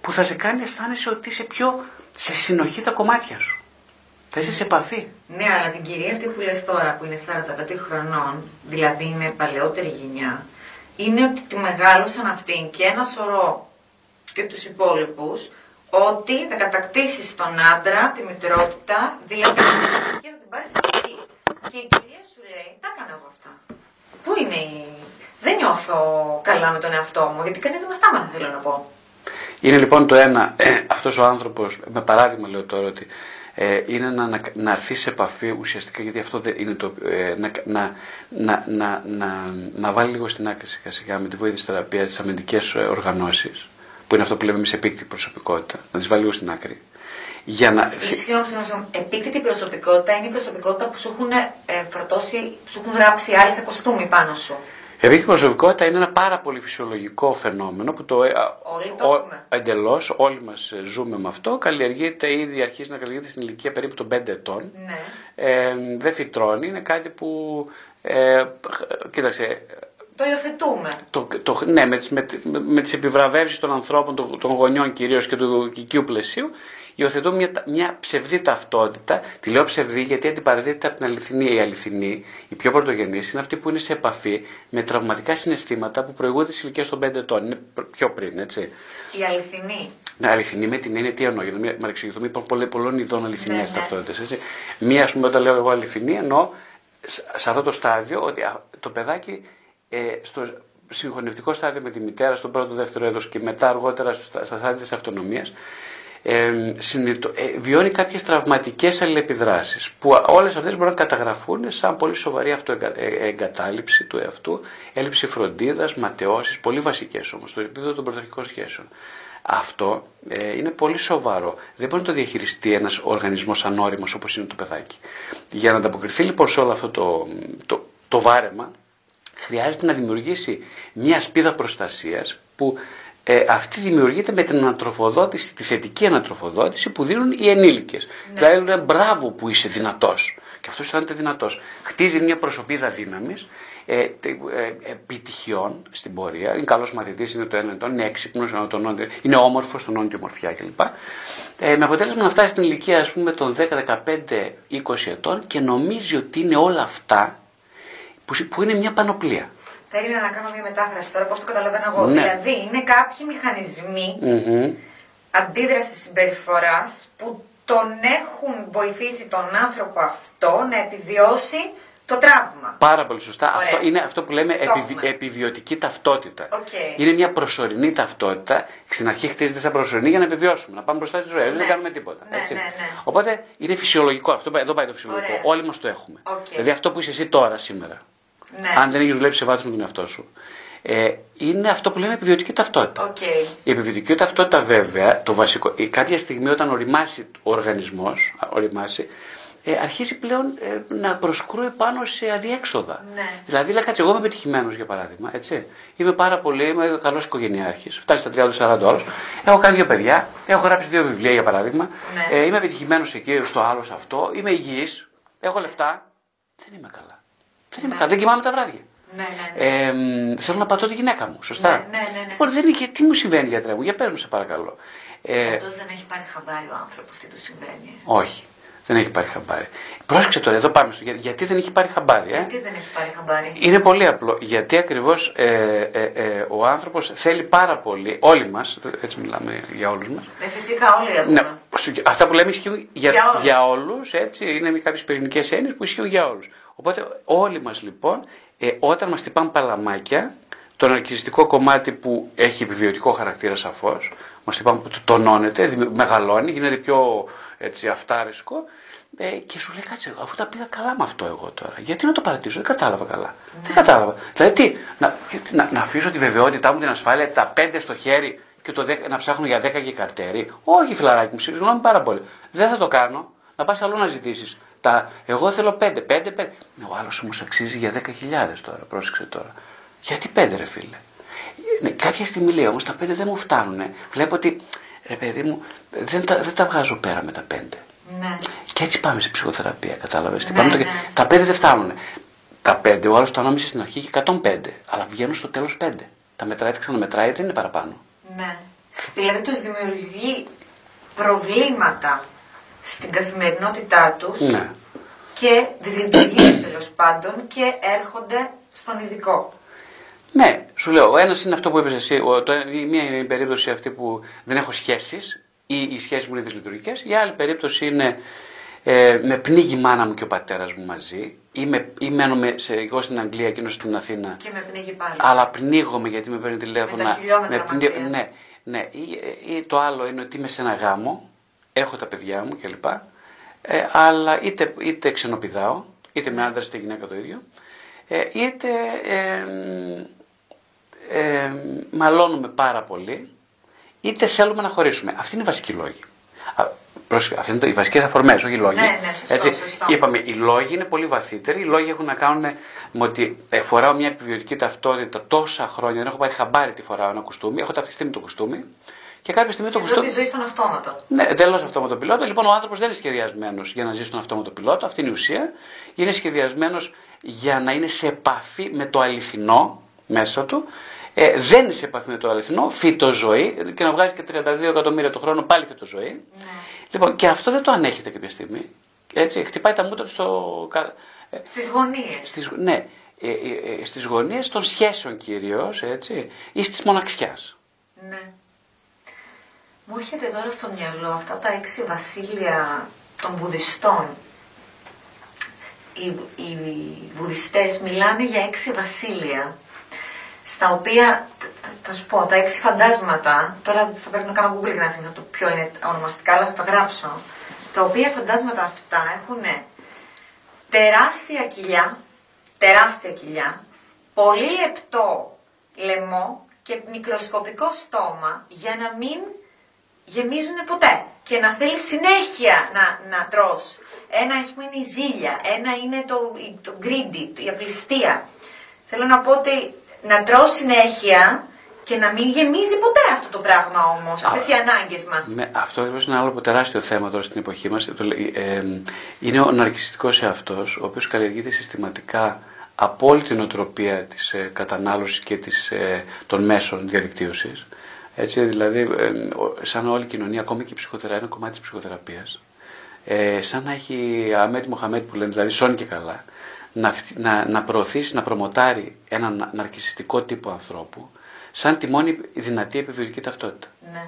που θα σε κάνει αισθάνεσαι ότι είσαι πιο σε συνοχή τα κομμάτια σου. Θα είσαι σε επαφή. Ναι, αλλά την κυρία αυτή που λες τώρα που είναι 45 χρονών, δηλαδή είναι παλαιότερη γενιά, είναι ότι τη μεγάλωσαν αυτήν και ένα σωρό και τους υπόλοιπους ότι θα κατακτήσεις τον άντρα, τη μητρότητα, δηλαδή και θα την πάρεις αυτή. Και η κυρία σου λέει, τα έκανα εγώ αυτά. Πού είναι η... Δεν νιώθω καλά με τον εαυτό μου, γιατί κανείς δεν μας τα έμαθε, θέλω να πω. Είναι λοιπόν το ένα, ε, αυτός ο άνθρωπος, με παράδειγμα λέω τώρα ότι ε, είναι να, να, να έρθεις σε επαφή ουσιαστικά, γιατί αυτό δεν είναι το, ε, να, να, να, να, να, να βάλει λίγο στην άκρη σιγά σιγά με τη βοήθεια της θεραπείας τις αμυντικές οργανώσεις, που είναι αυτό που λέμε εμείς επίκτητη προσωπικότητα, να τις βάλει λίγο στην άκρη. Για να... Συγγνώμη, επίκτητη προσωπικότητα είναι η προσωπικότητα που σου έχουν ε, φορτώσει, σου έχουν γράψει άλλοι σε κοστούμι πάνω σου. Επίκτητη προσωπικότητα είναι ένα πάρα πολύ φυσιολογικό φαινόμενο που το, όλοι το εντελώς όλοι μας ζούμε με αυτό. Καλλιεργείται ήδη, αρχίζει να καλλιεργείται στην ηλικία περίπου των 5 ετών. Ναι. Ε, δεν φυτρώνει, είναι κάτι που. Ε, κοίταξε, το υιοθετούμε. Το, το, ναι, με τις, με, με τις επιβραβεύσεις των ανθρώπων, των, των γονιών κυρίως και του οικείου πλαισίου, υιοθετούμε μια, μια ψευδή ταυτότητα. Τη λέω ψευδή γιατί αντιπαρατείται από την αληθινή. Η αληθινή, η πιο πρωτογενής, είναι αυτή που είναι σε επαφή με τραυματικά συναισθήματα που προηγούνται τη ηλικία των 5 ετών. Είναι πιο πριν, έτσι. Η αληθινή. Ναι, αληθινή με την έννοια τι εννοώ, για να μην εξηγηθούμε, υπάρχουν πολλών, πολλών ειδών αληθινές ναι, ναι. ταυτότητες. Μία, ας πούμε, όταν λέω εγώ αληθινή, εννοώ σε αυτό το στάδιο ότι το παιδάκι ε, στο συγχωνευτικό στάδιο με τη μητέρα, στον πρώτο, δεύτερο έτος και μετά αργότερα στα, στα στάδια της αυτονομίας, ε, συνειδητο, ε, βιώνει κάποιες τραυματικές αλληλεπιδράσεις που όλες αυτές μπορούν να καταγραφούν σαν πολύ σοβαρή αυτοεγκατάλειψη του εαυτού, έλλειψη φροντίδας, ματαιώσεις, πολύ βασικές όμως, στο επίπεδο των πρωταρχικών σχέσεων. Αυτό ε, είναι πολύ σοβαρό. Δεν μπορεί να το διαχειριστεί ένας οργανισμός ανώριμος όπως είναι το παιδάκι. Για να ανταποκριθεί λοιπόν σε όλο αυτό το, το, το βάρεμα, χρειάζεται να δημιουργήσει μια σπίδα προστασίας που ε, αυτή δημιουργείται με την ανατροφοδότηση, τη θετική ανατροφοδότηση που δίνουν οι ενήλικες. Ναι. Δηλαδή λένε μπράβο που είσαι δυνατός. Και αυτός αισθάνεται δυνατός. Χτίζει μια προσωπίδα δύναμης ε, ε, επιτυχιών στην πορεία. Είναι καλός μαθητής, είναι το ένα ετών, είναι έξυπνος, είναι όμορφος, τον όνει τη ομορφιά κλπ. Ε, με αποτέλεσμα να φτάσει στην ηλικία ας πούμε, των 10, 15, 20 ετών και νομίζει ότι είναι όλα αυτά που, που είναι μια πανοπλία. Περίμενα να κάνω μια μετάφραση τώρα, πώς το καταλαβαίνω εγώ. Ναι. Δηλαδή, είναι κάποιοι μηχανισμοί mm-hmm. αντίδρασης συμπεριφοράς που τον έχουν βοηθήσει τον άνθρωπο αυτό να επιβιώσει το τραύμα. Πάρα πολύ σωστά. Αυτό είναι αυτό που λέμε επιβιωτική ταυτότητα. Okay. Είναι μια προσωρινή ταυτότητα. Στην αρχή χτίζεται σαν προσωρινή για να επιβιώσουμε, να πάμε μπροστά στη ζωή. Ναι. Δεν κάνουμε τίποτα. Ναι, έτσι. Ναι, ναι. Οπότε είναι φυσιολογικό. Αυτό, εδώ πάει το φυσιολογικό. Ωραία. Όλοι μας το έχουμε. Okay. Δηλαδή αυτό που είσαι εσύ τώρα, σήμερα. Ναι. Αν δεν έχεις δουλέψει σε βάθος με τον εαυτό σου. Ε, είναι αυτό που λέμε επιβιωτική ταυτότητα. Okay. Η επιβιωτική ταυτότητα βέβαια, το βασικό, κάποια στιγμή όταν οριμάσει ο οργανισμός, οριμάσει, ε, αρχίζει πλέον ε, να προσκρούει πάνω σε αδιέξοδα. Ναι. Δηλαδή, λέει, κάτσε, εγώ είμαι πετυχημένο για παράδειγμα. Έτσι. Είμαι πάρα πολύ, είμαι καλός οικογενειάρχης. Φτάνει στα 30-40 ώρες. Έχω κάνει δύο παιδιά. Έχω γράψει δύο βιβλία για παράδειγμα. Ναι. Ε, είμαι πετυχημένο εκεί, στο άλλο, σε αυτό. Είμαι υγιής. Έχω λεφτά. Δεν είμαι καλά. Δεν είμαι καλά. Δεν κοιμάμαι τα βράδια. Ναι, ναι, ναι. Ε, θέλω να πατώ τη γυναίκα μου. Σωστά; Ναι, ναι, ναι, ναι. Λοιπόν, δεν είναι, τι μου συμβαίνει, γιατρέ μου, για πες μου, σε παρακαλώ. Ε, Αυτό δεν έχει πάρει χαμπάρι ο άνθρωπος τι του συμβαίνει. Όχι. Δεν έχει πάρει χαμπάρι. Πρόσεξε τώρα, εδώ πάμε στο γιατί δεν έχει πάρει χαμπάρι. Ε; Γιατί δεν έχει πάρει χαμπάρι; Είναι πολύ απλό. Γιατί ακριβώς ε, ε, ε, ο άνθρωπος θέλει πάρα πολύ, όλοι μας, έτσι μιλάμε για όλους μας. Ναι, φυσικά όλοι έχουμε. Ναι, αυτά που λέμε ισχύουν για, για, για όλους, έτσι. Είναι κάποιες πυρηνικές έννοιες που ισχύουν για όλους. Οπότε όλοι μας λοιπόν, ε, όταν μας τυπάνε παλαμάκια, το ναρκιστικό κομμάτι που έχει επιβιωτικό χαρακτήρα σαφώς, μας τυπάνε που τονώνεται, μεγαλώνει, γίνεται πιο έτσι, αυτάρισκο ε, και σου λέει κάτσε, αφού τα πήγα καλά με αυτό εγώ τώρα, γιατί να το παρατήσω, δεν κατάλαβα καλά. Ναι. Δεν κατάλαβα. Δηλαδή τι, να, να, να αφήσω τη βεβαιότητά μου, την ασφάλεια, τα πέντε στο χέρι και το 10, να ψάχνω για 10 και καρτέρι. Όχι, φιλαράκι μου, συγγνώμη πάρα πολύ. Δεν θα το κάνω. Να πας αλλού να ζητήσεις. Τα, εγώ θέλω 5, 5, 5. Ο άλλος όμως αξίζει για 10.000 τώρα, πρόσεξε τώρα. Γιατί 5 ρε φίλε; Ναι, κάποια στιγμή λέει όμως τα 5 δεν μου φτάνουν. Βλέπω ότι ρε παιδί μου, δεν τα, δεν τα βγάζω πέρα με τα πέντε. Ναι. Και έτσι πάμε στη ψυχοθεραπεία, κατάλαβες. Ναι, πάμε το... ναι. Τα πέντε δεν φτάνουν. Τα πέντε, ο άλλος το ανάμεσε στην αρχή και 105. Αλλά βγαίνουν στο τέλος πέντε. Τα μετράει, τα ξαναμετράει, δεν είναι παραπάνω. Ναι. Δηλαδή τους δημιουργεί προβλήματα στην καθημερινότητά τους Ναι. και δυσλειτουργίε τέλος πάντων και έρχονται στον ειδικό. Ναι, σου λέω, ο ένας είναι αυτό που είπες εσύ. Ο, το, η μία είναι η περίπτωση αυτή που δεν έχω σχέσεις ή οι σχέσεις μου είναι δυσλειτουργικές. Η άλλη περίπτωση είναι ε, με πνίγει η μάνα μου και ο πατέρας μου μαζί. Ή, με, ή μένω με, σε, εγώ στην Αγγλία, εκείνο στην Αθήνα. Και με πνίγει πάλι. Αλλά πνίγομαι γιατί με παίρνει τηλέφωνα. Με τα χιλιόμετρα πνίγω- μακριά. ναι, ναι. Ή, ή το άλλο είναι ότι είμαι σε ένα γάμο, έχω τα παιδιά μου κλπ. Ε, αλλά είτε, είτε ξενοπηδάω, είτε με άντρα είτε γυναίκα το ίδιο, ε, είτε ε, ε, μαλώνουμε πάρα πολύ, είτε θέλουμε να χωρίσουμε. Αυτή είναι η βασική λόγη. Α, πρόσεχε, Αυτή είναι το- οι βασικές αφορμές, όχι οι λόγοι. Ναι, ναι, σωστό, Έτσι, σωστό. Είπαμε, οι λόγοι είναι πολύ βαθύτεροι. Οι λόγοι έχουν να κάνουν με ότι ε, φοράω μια επιβιωτική ταυτότητα τόσα χρόνια, δεν έχω πάρει χαμπάρι τι φοράω ένα κουστούμι, έχω ταυτιστεί με το κουστούμι και κάποια στιγμή το Και ζω κουστούμι. τη ζωή στον αυτόματο. Ναι, εντελώς αυτόματο πιλότο. Λοιπόν, ο άνθρωπος δεν είναι σχεδιασμένος για να ζει στον αυτόματο πιλότο. Αυτή είναι η ουσία. Είναι σχεδιασμένος για να είναι σε επαφή με το αληθινό μέσα του. Ε, δεν είναι σε επαφή με το αληθινό, φυτοζωή και να βγάζει και 32 εκατομμύρια το χρόνο πάλι φυτοζωή. Ναι. Λοιπόν, και αυτό δεν το ανέχεται κάποια στιγμή. Έτσι, χτυπάει τα μούτρα του στο. κα- ε, Στις γωνίες. στις, ναι, ε, ε, ε, στις γωνίες των σχέσεων κυρίως, έτσι, ή στις μοναξιάς. Ναι. Μου έρχεται τώρα στο μυαλό αυτά τα έξι βασίλεια των βουδιστών. Οι, οι βουδιστές μιλάνε για έξι βασίλεια, στα οποία, θα- θα σου πω, τα έξι φαντάσματα, τώρα θα πρέπει να κάνω google για να θυμηθώ το ποιο είναι ονομαστικά, αλλά θα τα γράψω, τα οποία φαντάσματα αυτά έχουν τεράστια κοιλιά, τεράστια κοιλιά, πολύ λεπτό λαιμό και μικροσκοπικό στόμα για να μην γεμίζουν ποτέ και να θέλεις συνέχεια να, να τρως. Ένα ας πούμε είναι η ζήλια, ένα είναι το, η- το greedy, η απληστία. Θέλω να πω ότι να τρως συνέχεια και να μην γεμίζει ποτέ αυτό το πράγμα όμως, αυτές οι ανάγκες μας. Με, αυτό ακριβώς είναι ένα άλλο τεράστιο θέμα τώρα στην εποχή μας. Το, λέ- ε, είναι ο ναρκιστικός εαυτός, ο οποίος καλλιεργείται συστηματικά από όλη την οτροπία της ε, κατανάλωσης και της, ε, των μέσων διαδικτύωσης. Έτσι, δηλαδή, ε, σαν όλη η κοινωνία, ακόμη και η ψυχοθεραπεία, είναι κομμάτι της ψυχοθεραπείας. Ε, σαν να έχει Αμέτ Μοχαμέτ που λένε, δηλαδή σώνει και καλά, να, να, να προωθήσει, να προμοτάρει έναν ναρκιστικό τύπο ανθρώπου, σαν τη μόνη δυνατή επιβιωτική ταυτότητα. Ναι.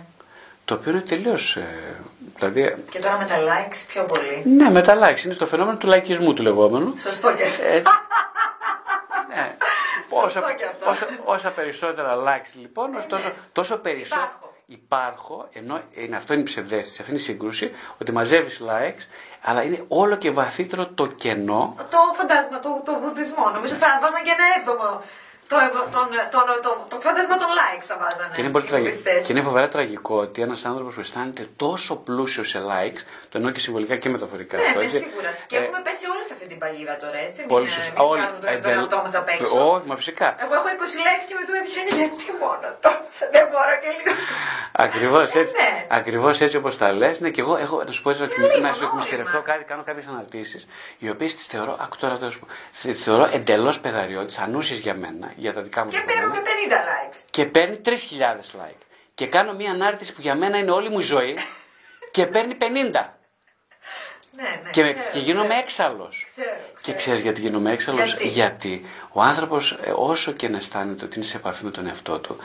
Το οποίο είναι τελείως. Ε, δηλαδή, Και τώρα με τα likes πιο πολύ. ναι, με τα likes. Είναι στο φαινόμενο του λαϊκισμού του λεγόμενου. Σωστό και αυτό. Έτσι. ναι. Όσα, Σωστό και αυτό. όσα, όσα περισσότερα likes λοιπόν, τόσο, τόσο περισσότερο Υπάρχω. υπάρχω, ενώ είναι, αυτό είναι η ψευδέστηση, αυτή είναι η σύγκρουση, ότι μαζεύεις likes, αλλά είναι όλο και βαθύτερο το κενό. Το φαντάσμα, το, το βουδισμό. Νομίζω θα βάζανε και ένα έβδομο. Το, ευ- τον, τον, το, το, φάντασμα των likes θα βάζανε. Και είναι, πολύ οι τραγικό. βουδιστές. και είναι φοβερά τραγικό ότι ένας άνθρωπος που αισθάνεται τόσο πλούσιος σε likes, το εννοώ και συμβολικά και μεταφορικά. Ναι, αυτό, ναι, έτσι. σίγουρα. Και Ε, έχουμε πέσει όλοι σε αυτή την παγίδα τώρα, έτσι. Μην, Πολύ ε, σωστά. μην Όλοι. κάνουμε τον, τον εντελώς- εαυτό μας απ' έξω. Όχι, μα φυσικά. Εγώ έχω 20 λέξεις και με του πιάνει γιατί μόνο τόσα. Δεν μπορώ και λίγο. Ακριβώς έτσι, ναι. ακριβώς έτσι όπως τα λες. Ναι, και εγώ έχω να σου πω έτσι, να, λίγο, να σου όλοι εκμυστηρευτώ μας. κάτι, κάνω κάποιες αναρτήσεις, οι οποίες τις θεωρώ, άκου τώρα, θα σου πω, θε- θεωρώ εντελώς παιδαριώτε, ανούσιες για μένα, για τα δικά μου Και δεδομένα, παίρνουμε 50 likes. και παίρνει 3.000 like. Και κάνω μια ανάρτηση που για μένα είναι όλη μου η ζωή και παίρνει 50. Ναι, ναι. Και, με- ξέρω, και γίνομαι ξέρω. έξαλλος. Ξέρω, Και ξέρω. ξέρεις γιατί γίνομαι έξαλλος, Γιατί; ο άνθρωπος, όσο και να αισθάνεται ότι είναι σε επαφή με τον εαυτό του,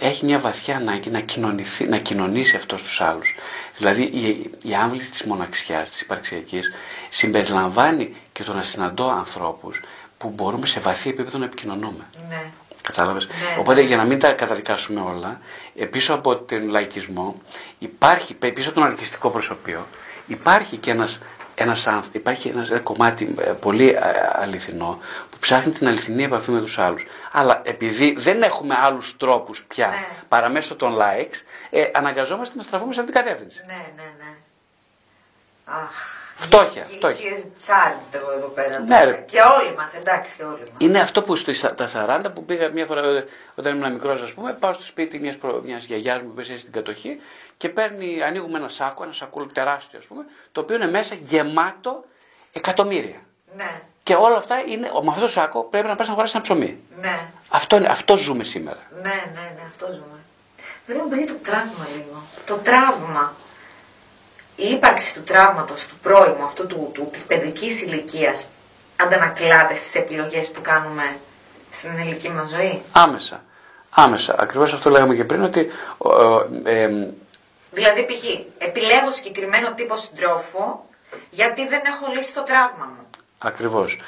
έχει μια βαθιά ανάγκη να, κοινωνηθεί, να κοινωνήσει αυτός στου άλλους. Δηλαδή η, η άμβληση της μοναξιάς, της υπαρξιακής, συμπεριλαμβάνει και το να συναντώ ανθρώπους που μπορούμε σε βαθύ επίπεδο να επικοινωνούμε. Ναι. Κατάλαβες; Ναι. Οπότε για να μην τα καταδικάσουμε όλα, ε, πίσω από τον λαϊκισμό, υπάρχει, πέ- πίσω από τον αρκιστικό προσωπείο, υπάρχει και ένας, ένας, άνθρω- υπάρχει ένας, ένα κομμάτι ε, πολύ ε, αληθινό που ψάχνει την αληθινή επαφή με τους άλλους. Αλλά επειδή δεν έχουμε άλλους τρόπους πια Ναι. παρά μέσω των likes, ε, αναγκαζόμαστε να στραφούμε σε αυτή την κατεύθυνση. Ναι, ναι, ναι. Αχ. Φτώχεια, Οι- οι φτώχεια. κυρίες charged εγώ εδώ πέρα. Ναι, ρε. Και όλοι μας, εντάξει, όλοι μας. Είναι αυτό που στο, στα 40 που πήγα μια φορά ε, όταν ήμουν μικρός, ας πούμε, πάω στο σπίτι μιας μιας γιαγιάς μου που έζησε στην κατοχή και παίρνει, ανοίγουμε ένα σάκο, ένα σακούλο τεράστιο, ας πούμε, το οποίο είναι μέσα γεμάτο εκατομμύρια. Ναι, Και όλα αυτά είναι, με αυτό το σάκο πρέπει να πας να αγοράσεις ένα ψωμί. ναι, Αυτό, είναι- αυτό ζούμε σήμερα. ναι, ναι, ναι, αυτό ζούμε. Δεν μου πεις το τραύμα λίγο. Το τραύμα. Η ύπαρξη του τραύματος, του πρώιμου, αυτού του, του, της παιδικής ηλικίας, αντανακλάται στις επιλογές που κάνουμε στην ελληνική μας ζωή; Άμεσα. Άμεσα. Ακριβώς αυτό λέγαμε και πριν ότι. ε, ε, ε, Δηλαδή, π.χ. επιλέγω συγκεκριμένο τύπο συντρόφου γιατί δεν έχω λύσει το τραύμα μου. Ακριβώς.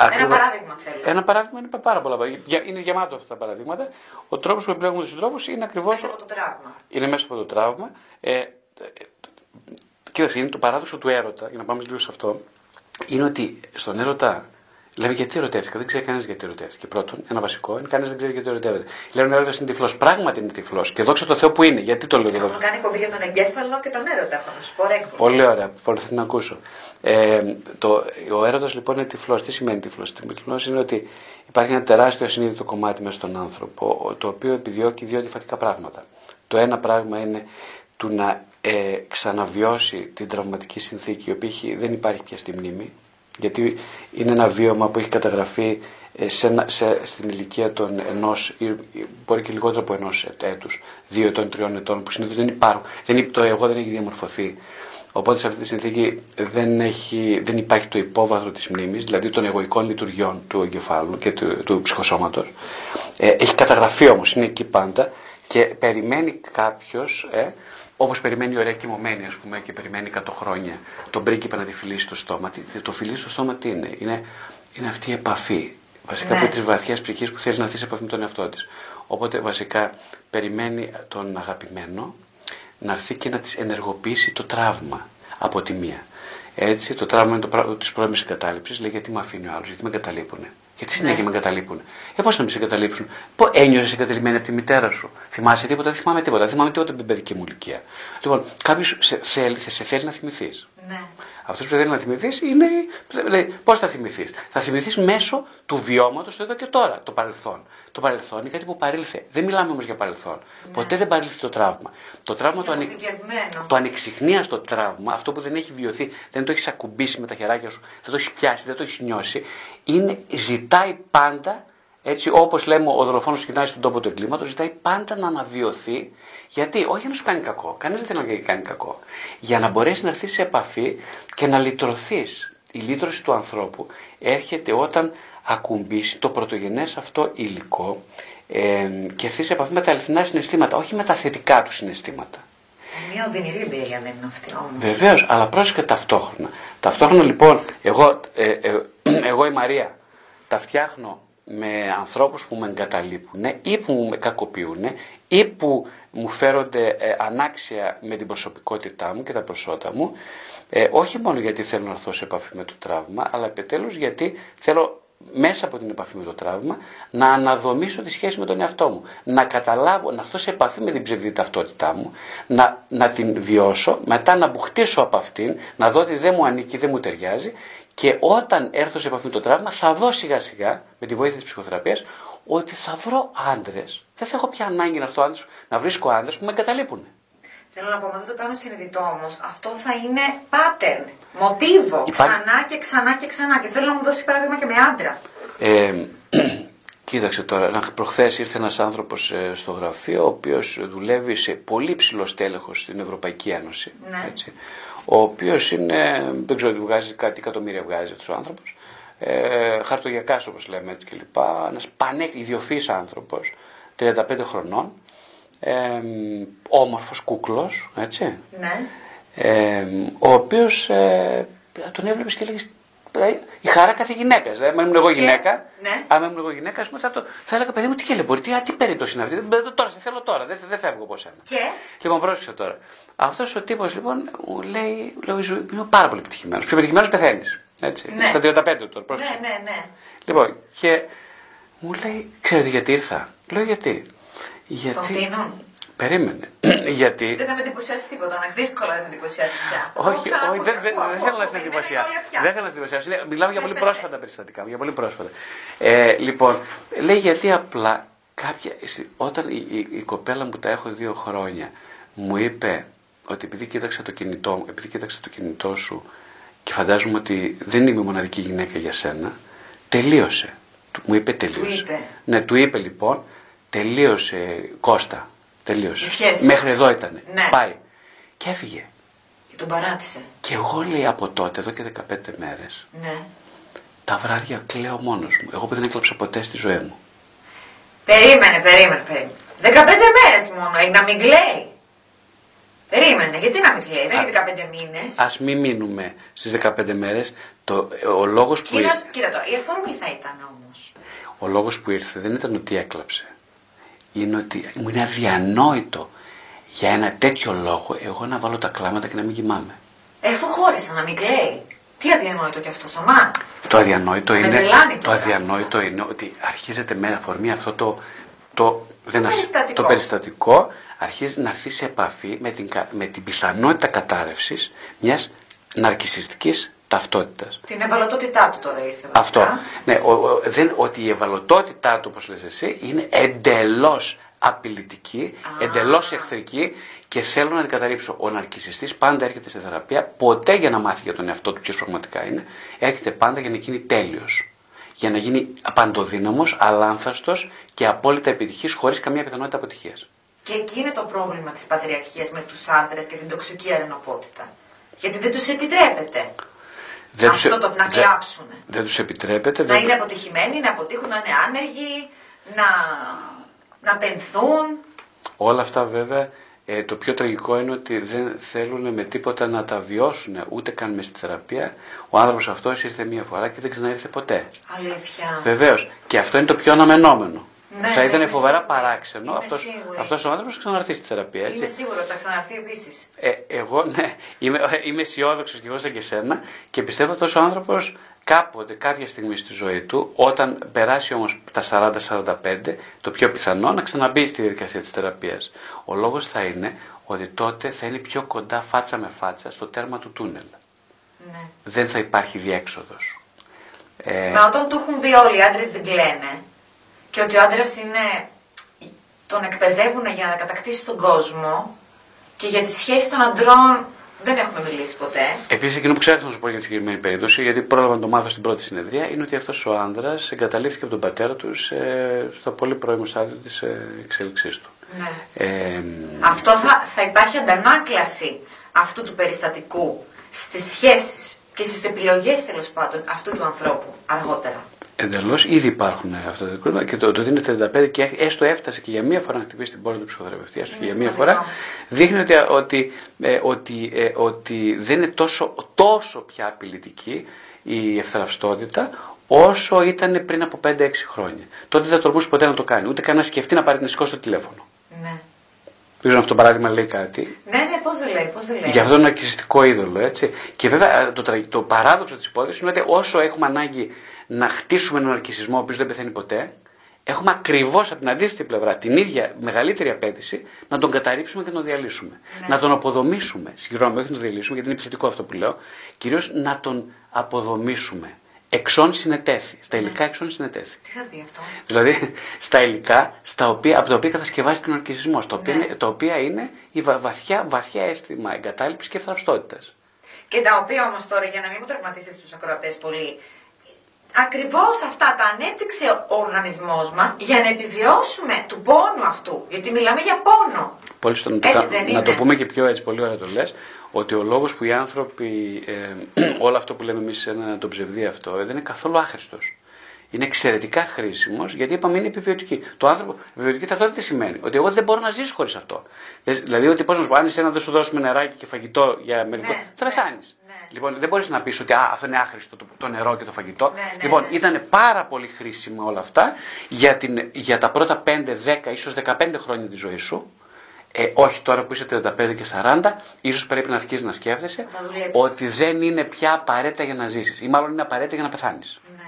Ένα παράδειγμα θέλω. Ένα παράδειγμα είναι πάρα πολλά. Για- Είναι γεμάτο αυτά τα παραδείγματα. Ο τρόπος που επιλέγουμε τους συντρόφους είναι ακριβώς. Μέσα από το τραύμα. είναι μέσα από το τραύμα. Ε, ε, κοίταξε, είναι το παράδοξο του έρωτα, για να πάμε λίγο σε αυτό, είναι ότι στον έρωτα λέμε γιατί ερωτεύτηκα. Δεν ξέρει κανένας γιατί ερωτεύτηκε. Πρώτον, ένα βασικό είναι κανένας δεν ξέρει γιατί ερωτεύεται. Λένε ο έρωτας είναι τυφλός. Πράγματι είναι τυφλός. Και δόξα τω Θεώ που είναι. Γιατί το λέω και Έχουμε δόξα. κάνει εκπομπή για τον εγκέφαλο και τον έρωτα, θα σου πω ρέκπο. Πολύ ωραία, πολύ θα την ακούσω. Ε, το, ο έρωτας λοιπόν είναι τυφλός. Τι σημαίνει τυφλός; Τυφλός είναι ότι υπάρχει ένα τεράστιο ασυνείδητο κομμάτι μέσα στον άνθρωπο, το οποίο επιδιώκει δύο αντιφατικά πράγματα. Το ένα πράγμα είναι του να ε, ξαναβιώσει την τραυματική συνθήκη, η οποία έχει- δεν υπάρχει πια στη μνήμη, γιατί είναι ένα βίωμα που έχει καταγραφεί ε, σε, ένα- σε, στην ηλικία των ενός ή ή μπορεί και λιγότερο από ενός έ- έτους, δύο ετών, τριών ετών, που συνήθως δεν υπάρχουν, δεν, υπ- το εγώ δεν έχει διαμορφωθεί. Οπότε σε αυτή τη συνθήκη δεν, έχει, δεν υπάρχει το υπόβαθρο της μνήμης, δηλαδή των εγωικών λειτουργιών του εγκεφάλου και του, του ψυχοσώματος. Ε, έχει καταγραφεί όμως, είναι εκεί πάντα και περιμένει κάποιος, ε, Όπως περιμένει η ωραία κοιμωμένη, ας πούμε, και περιμένει 100 χρόνια τον πρίγκιπα να τη φιλήσει στο στόμα. Τι- Το φιλήσει στο στόμα τι είναι, είναι, είναι αυτή η επαφή. Βασικά Ναι. από τι βαθιές ψυχέ που θέλεις να έρθεις σε επαφή με τον εαυτό της. Οπότε βασικά περιμένει τον αγαπημένο να έρθει και να της ενεργοποιήσει το τραύμα από τη μία. Έτσι, το τραύμα είναι το πράγμα της πρώιμης εγκατάλειψης. Λέει γιατί με αφήνει ο άλλος, γιατί με εγκαταλείπουν. Γιατί συνέχεια με εγκαταλείπουν. Ε, πώς να με σε εγκαταλείψουν; Πώ ένιωσες εγκαταλειμμένη από τη μητέρα σου. Θυμάσαι τίποτα, δεν θυμάμαι τίποτα. Δεν θυμάμαι τίποτα από την παιδική μου ηλικία. Λοιπόν, κάποιος σε θέλει, σε θέλει να θυμηθείς. Ναι. Αυτό που θέλει να θυμηθείς είναι. Δηλαδή, Πώς θα θυμηθείς, Θα θυμηθείς μέσω του βιώματος το εδώ και τώρα, το παρελθόν. Το παρελθόν είναι κάτι που παρήλθε. Δεν μιλάμε όμως για παρελθόν. Ναι. Ποτέ δεν παρήλθε το τραύμα. Το τραύμα το, ανε... Αποθηκευμένο. το ανεξιχνίαστο τραύμα, αυτό που δεν έχει βιωθεί, δεν το έχεις ακουμπήσει με τα χεράκια σου, δεν το έχεις πιάσει, δεν το έχεις νιώσει, είναι, ζητάει πάντα έτσι όπως λέμε ο δολοφόνος κοιτάει στον τόπο του εγκλήματος, ζητάει πάντα να αναβιωθεί. Γιατί, όχι για να σου κάνει κακό, κανείς δεν θέλει να κάνει κακό. Για να μπορέσεις να έρθεις σε επαφή και να λυτρωθείς. Η λύτρωση του ανθρώπου έρχεται όταν ακουμπήσει το πρωτογενές αυτό υλικό ε, και έρθεις σε επαφή με τα αληθινά συναισθήματα, όχι με τα θετικά του συναισθήματα. Μια οδυνηρή εμπειρία δεν είναι αυτή όμως. Βεβαίως, αλλά πρόσεχε ταυτόχρονα. Ταυτόχρονα λοιπόν, εγώ, ε, ε, εγώ η Μαρία τα φτιάχνω με ανθρώπους που με εγκαταλείπουν ή που με κακοποιούν ή που μου φέρονται ε, ανάξια με την προσωπικότητά μου και τα προσώτα μου ε, όχι μόνο γιατί θέλω να έρθω σε επαφή με το τραύμα αλλά επιτέλους γιατί θέλω μέσα από την επαφή με το τραύμα να αναδομήσω τη σχέση με τον εαυτό μου. Να καταλάβω, να έρθω σε επαφή με την ψευδή ταυτότητά μου, να, να την βιώσω, μετά να μπουχτίσω από αυτήν, να δω ότι δεν μου ανήκει, δεν μου ταιριάζει και όταν έρθω σε επαφή με το τραύμα θα δω σιγά σιγά με τη βοήθεια της ψυχοθεραπείας ότι θα βρω άντρες. Δεν θα έχω πια ανάγκη να, έρθω άντρες, να βρίσκω άντρες που με εγκαταλείπουν. Θέλω να πω, μα δεν το κάνω συνειδητό όμως. Αυτό θα είναι pattern, μοτίβο. Υπάρχει- Ξανά και ξανά και ξανά. Και θέλω να μου δώσει παράδειγμα και με άντρα. Ε, κοίταξε τώρα, να- προχθές ήρθε ένας άνθρωπος ε, στο γραφείο, ο οποίος δουλεύει σε πολύ ψηλό στέλεχος στην Ευρωπαϊκή Ένωση. Ναι. Έτσι, ο οποίος είναι, δεν ξέρω τι βγάζει, κάτι εκατομμύρια βγάζει αυτός ο άνθρωπος, ε, χαρτογιακάς όπως λέμε έτσι κλπ. Ένας πανέ, ιδιοφύης άνθρωπος, 35 χρονών, ε, όμορφος κούκλος, έτσι, Ναι. ε, ο οποίος ε, τον έβλεπες και λέγεις ε, η χαρά κάθε γυναίκας. Δηλαδή, αν ήμουν εγώ γυναίκα, ναι. αν ήμουν εγώ γυναίκα, ας πούμε, θα, το, θα έλεγα παιδί μου τι κελεμπορεί, τι, α, τι περίπτωση είναι αυτή; Δεν, τώρα, σε θέλω τώρα, δεν, δεν φεύγω από σένα. Και; Λοιπόν, πρόσεξε τώρα. Αυτός ο τύπος λοιπόν μου λέει, λέω, «Ζωή, είμαι πάρα πολύ επιτυχημένος. Πιο επιτυχημένος πεθαίνεις. Έτσι. Ναι. Στα 35 τώρα, πρόσεξε. Ναι, ναι, ναι. Λοιπόν, και μου λέει, ξέρετε γιατί ήρθα; Λέω γιατί; Τον Γιατί. φτύνουν. Περίμενε. γιατί. Δεν θα με εντυπωσιάσει τίποτα. Να δύσκολα δεν με εντυπωσιάσει πια. Το Όχι, έχω ξανακούσει, όχι, δεν, δεν, ακούω, δεν ακούω, θέλω να ακούω, σε περιμένω εντυπωσιάσω. όλη αυτιά. Δεν θέλω να σε εντυπωσιάσω. Είναι- Μιλάμε για Πες, πολύ πες, πρόσφατα πες. περιστατικά. Για πολύ πρόσφατα. Ε, λοιπόν, λέει γιατί απλά κάποια, όταν η, η, η κοπέλα μου τα έχω δύο χρόνια μου είπε ότι επειδή κοίταξα το κινητό, μου- επειδή κοίταξα το κινητό σου και φαντάζομαι ότι δεν είμαι η μοναδική γυναίκα για σένα, τελείωσε. Του- Μου είπε τελείωσε. είπε. Ναι, του είπε λοιπόν, τελείωσε Κώστα. Τελείωσε. Η σχέση Μέχρι μας. εδώ ήταν. Ναι. Πάει. Και έφυγε. Και τον παράτησε. Και εγώ λέει από τότε, εδώ και 15 μέρες, Ναι. τα βράδια κλαίω μόνος μου. Εγώ που δεν έκλαψα ποτέ στη ζωή μου. Περίμενε, περίμενε, περίμενε. 15 μέρες μόνο, ε, να μην κλαίει. Περίμενε, γιατί να μην κλαίει, δεν είναι 15 μήνες. Ας μην μείνουμε στις 15 μέρες. Το, ο, λόγος που Κοίτα, ήρθε, κοίτα τώρα, η αφορμή θα ήταν όμως. ο λόγος που ήρθε δεν ήταν ότι έκλαψε. Είναι ότι μου είναι αδιανόητο για ένα τέτοιο λόγο εγώ να βάλω τα κλάματα και να μην κοιμάμαι. Εφού χώρισα να μην κλαίει. Τι αδιανόητο κι αυτό, Σαμά. Το αδιανόητο Με είναι, τρελάνει το τώρα. αδιανόητο είναι ότι αρχίζεται με αφορμή αυτό το, το, δεν ασ- περιστατικό. το περιστατικό αρχίζει να έρθει σε επαφή με την, κα- με την πιθανότητα κατάρρευσης μιας ναρκισιστικής ταυτότητας. Την ευαλωτότητά του τώρα ήρθε. βασικά. Αυτό. Ναι, ο, ο- δεν, ότι η ευαλωτότητά του, όπως λες εσύ, είναι εντελώς απειλητική, Α. εντελώς εχθρική και θέλω να την καταρρύψω. Ο ναρκισιστής πάντα έρχεται στη θεραπεία, ποτέ για να μάθει για τον εαυτό του ποιος πραγματικά είναι, έρχεται πάντα για να γίνει τέλειος. Για να γίνει παντοδύναμος, αλάνθαστος και απόλυτα επιτυχής χωρίς καμία πιθανότητα αποτυχίας. Και εκεί είναι το πρόβλημα της πατριαρχίας με τους άντρες και την τοξική αρενοπότητα. Γιατί δεν τους επιτρέπεται Δεν αυτό τους, το να δεν- κλάψουνε. Δεν τους επιτρέπεται. να δεν- είναι αποτυχημένοι, να αποτύχουν, να είναι άνεργοι, να, να πενθούν. Όλα αυτά βέβαια ε, το πιο τραγικό είναι ότι δεν θέλουν με τίποτα να τα βιώσουν ούτε καν μες στη θεραπεία. Ο άνθρωπος αυτός ήρθε μία φορά και δεν ξαναήρθε ποτέ. Αλήθεια. Βεβαίως. Και αυτό είναι το πιο αναμενόμενο. Ναι, θα ναι, ήταν είμαι φοβερά σίγουρη. παράξενο Είμαι αυτός, σίγουρη. αυτός ο άνθρωπος να ξαναρθεί στη θεραπεία. Έτσι. Είμαι σίγουρο ότι θα ξαναρθεί επίσης. Ε, εγώ ναι, είμαι, είμαι αισιόδοξος και εγώ σαν και σένα και πιστεύω ότι αυτός ο άνθρωπος κάποτε, κάποια στιγμή στη ζωή του, όταν περάσει όμως τα 40-45, το πιο πιθανό να ξαναμπεί στη διαδικασία της θεραπείας. Ο λόγος θα είναι ότι τότε θα είναι πιο κοντά φάτσα με φάτσα στο τέρμα του τούνελ. Ναι. δεν θα υπάρχει διέξοδος. Ε, Μα όταν του έχουν πει όλοι οι άντρες δεν κλαίνε και ότι ο άντρας είναι. τον εκπαιδεύουν για να κατακτήσει τον κόσμο και για τη σχέση των αντρών δεν έχουμε μιλήσει ποτέ. Επίσης, εκείνο που ξέχασα να σου πω για τη συγκεκριμένη περίπτωση, γιατί πρόλαβα να το μάθω στην πρώτη συνεδρία, είναι ότι αυτός ο άνδρα εγκαταλείφθηκε από τον πατέρα του σε- στο πολύ πρώιμο στάδιο της εξέλιξής του. Ναι. Ε, Αυτό θα, θα υπάρχει αντανάκλαση αυτού του περιστατικού στις σχέσεις και στις επιλογές τέλος πάντων αυτού του ανθρώπου αργότερα. Εντελώς, ήδη υπάρχουν αυτά τα κρούσματα και το, το ότι είναι 35 και έστω έφτασε και για μία φορά να χτυπήσει την πόρτα του ψυχοθεραπευτή, έστω και Είναι για μία σημαντικό. φορά, δείχνει ότι, ότι, ε, ότι, ε, ότι δεν είναι τόσο, τόσο πια απειλητική η ευθραυστότητα όσο ήταν πριν από 5-6 χρόνια. Τότε δεν θα τολμούσε ποτέ να το κάνει, ούτε καν να σκεφτεί να πάρει την σηκώσει το τηλέφωνο. Ναι. Δεν ξέρω αν αυτό το παράδειγμα λέει κάτι. Ναι, ναι, πώς δεν λέει, πώς δεν λέει. Για αυτό είναι ένα narcissιστικό είδωλο, έτσι. Και βέβαια το, τραγ- το παράδοξο της υπόθεσης είναι ότι όσο έχουμε ανάγκη να χτίσουμε έναν αρκισισμό ο οποίος δεν πεθαίνει ποτέ, έχουμε ακριβώς από την αντίθετη πλευρά την ίδια μεγαλύτερη απέτηση να τον καταρρύψουμε και να τον διαλύσουμε. Ναι. Να τον αποδομήσουμε. Συγγνώμη, όχι να τον διαλύσουμε, γιατί είναι επιθετικό αυτό που λέω. Κυρίως να τον αποδομήσουμε. Εξών συνετέθη. Στα υλικά εξών συνετέθη. Τι θα πει αυτό; Δηλαδή στα υλικά στα οποία, από τα οποία κατασκευάζεται ο ναρκισισμός, τα οποία, Ναι. είναι, τα οποία είναι η βα- βαθιά, βαθιά αίσθημα εγκατάλειψης και ευθραυστότητας. Και τα οποία όμως τώρα, για να μην μου τραυματίσεις τους ακροατές πολύ, ακριβώς αυτά τα ανέπτυξε ο οργανισμός μας για να επιβιώσουμε του πόνου αυτού. Γιατί μιλάμε για πόνο. Πολύ στο, να, το, Έτσι κα- δεν να είναι; το πούμε και πιο έτσι, πολύ ωραία το λες, ότι ο λόγος που οι άνθρωποι, ε, όλο αυτό που λέμε εμείς ένα, το ψευδί αυτό, ε, δεν είναι καθόλου άχρηστος. Είναι εξαιρετικά χρήσιμος γιατί είπαμε είναι επιβιωτική. Το άνθρωπο, επιβιωτική ταυτότητα τι σημαίνει, ότι εγώ δεν μπορώ να ζήσω χωρίς αυτό. Δεν- Δηλαδή, ότι πώς να σου πω, αν εσένα δεν σου δώσουμε νεράκι και φαγητό για μερικό. Ναι, θα ναι, πεθάνει. ναι. Λοιπόν, δεν μπορείς να πεις ότι α, αυτό είναι άχρηστο το, το νερό και το φαγητό. Ναι, ναι, λοιπόν, ναι. ήταν πάρα πολύ χρήσιμα όλα αυτά για, την, για τα πρώτα 5, 10, ίσως 15 χρόνια της ζωής σου. Ε, όχι τώρα που είσαι 35 και 40, ίσως πρέπει να αρχίσεις να σκέφτεσαι Να δουλέψεις. ότι δεν είναι πια απαραίτητα για να ζήσεις. Ή μάλλον είναι απαραίτητα για να πεθάνεις. Ναι.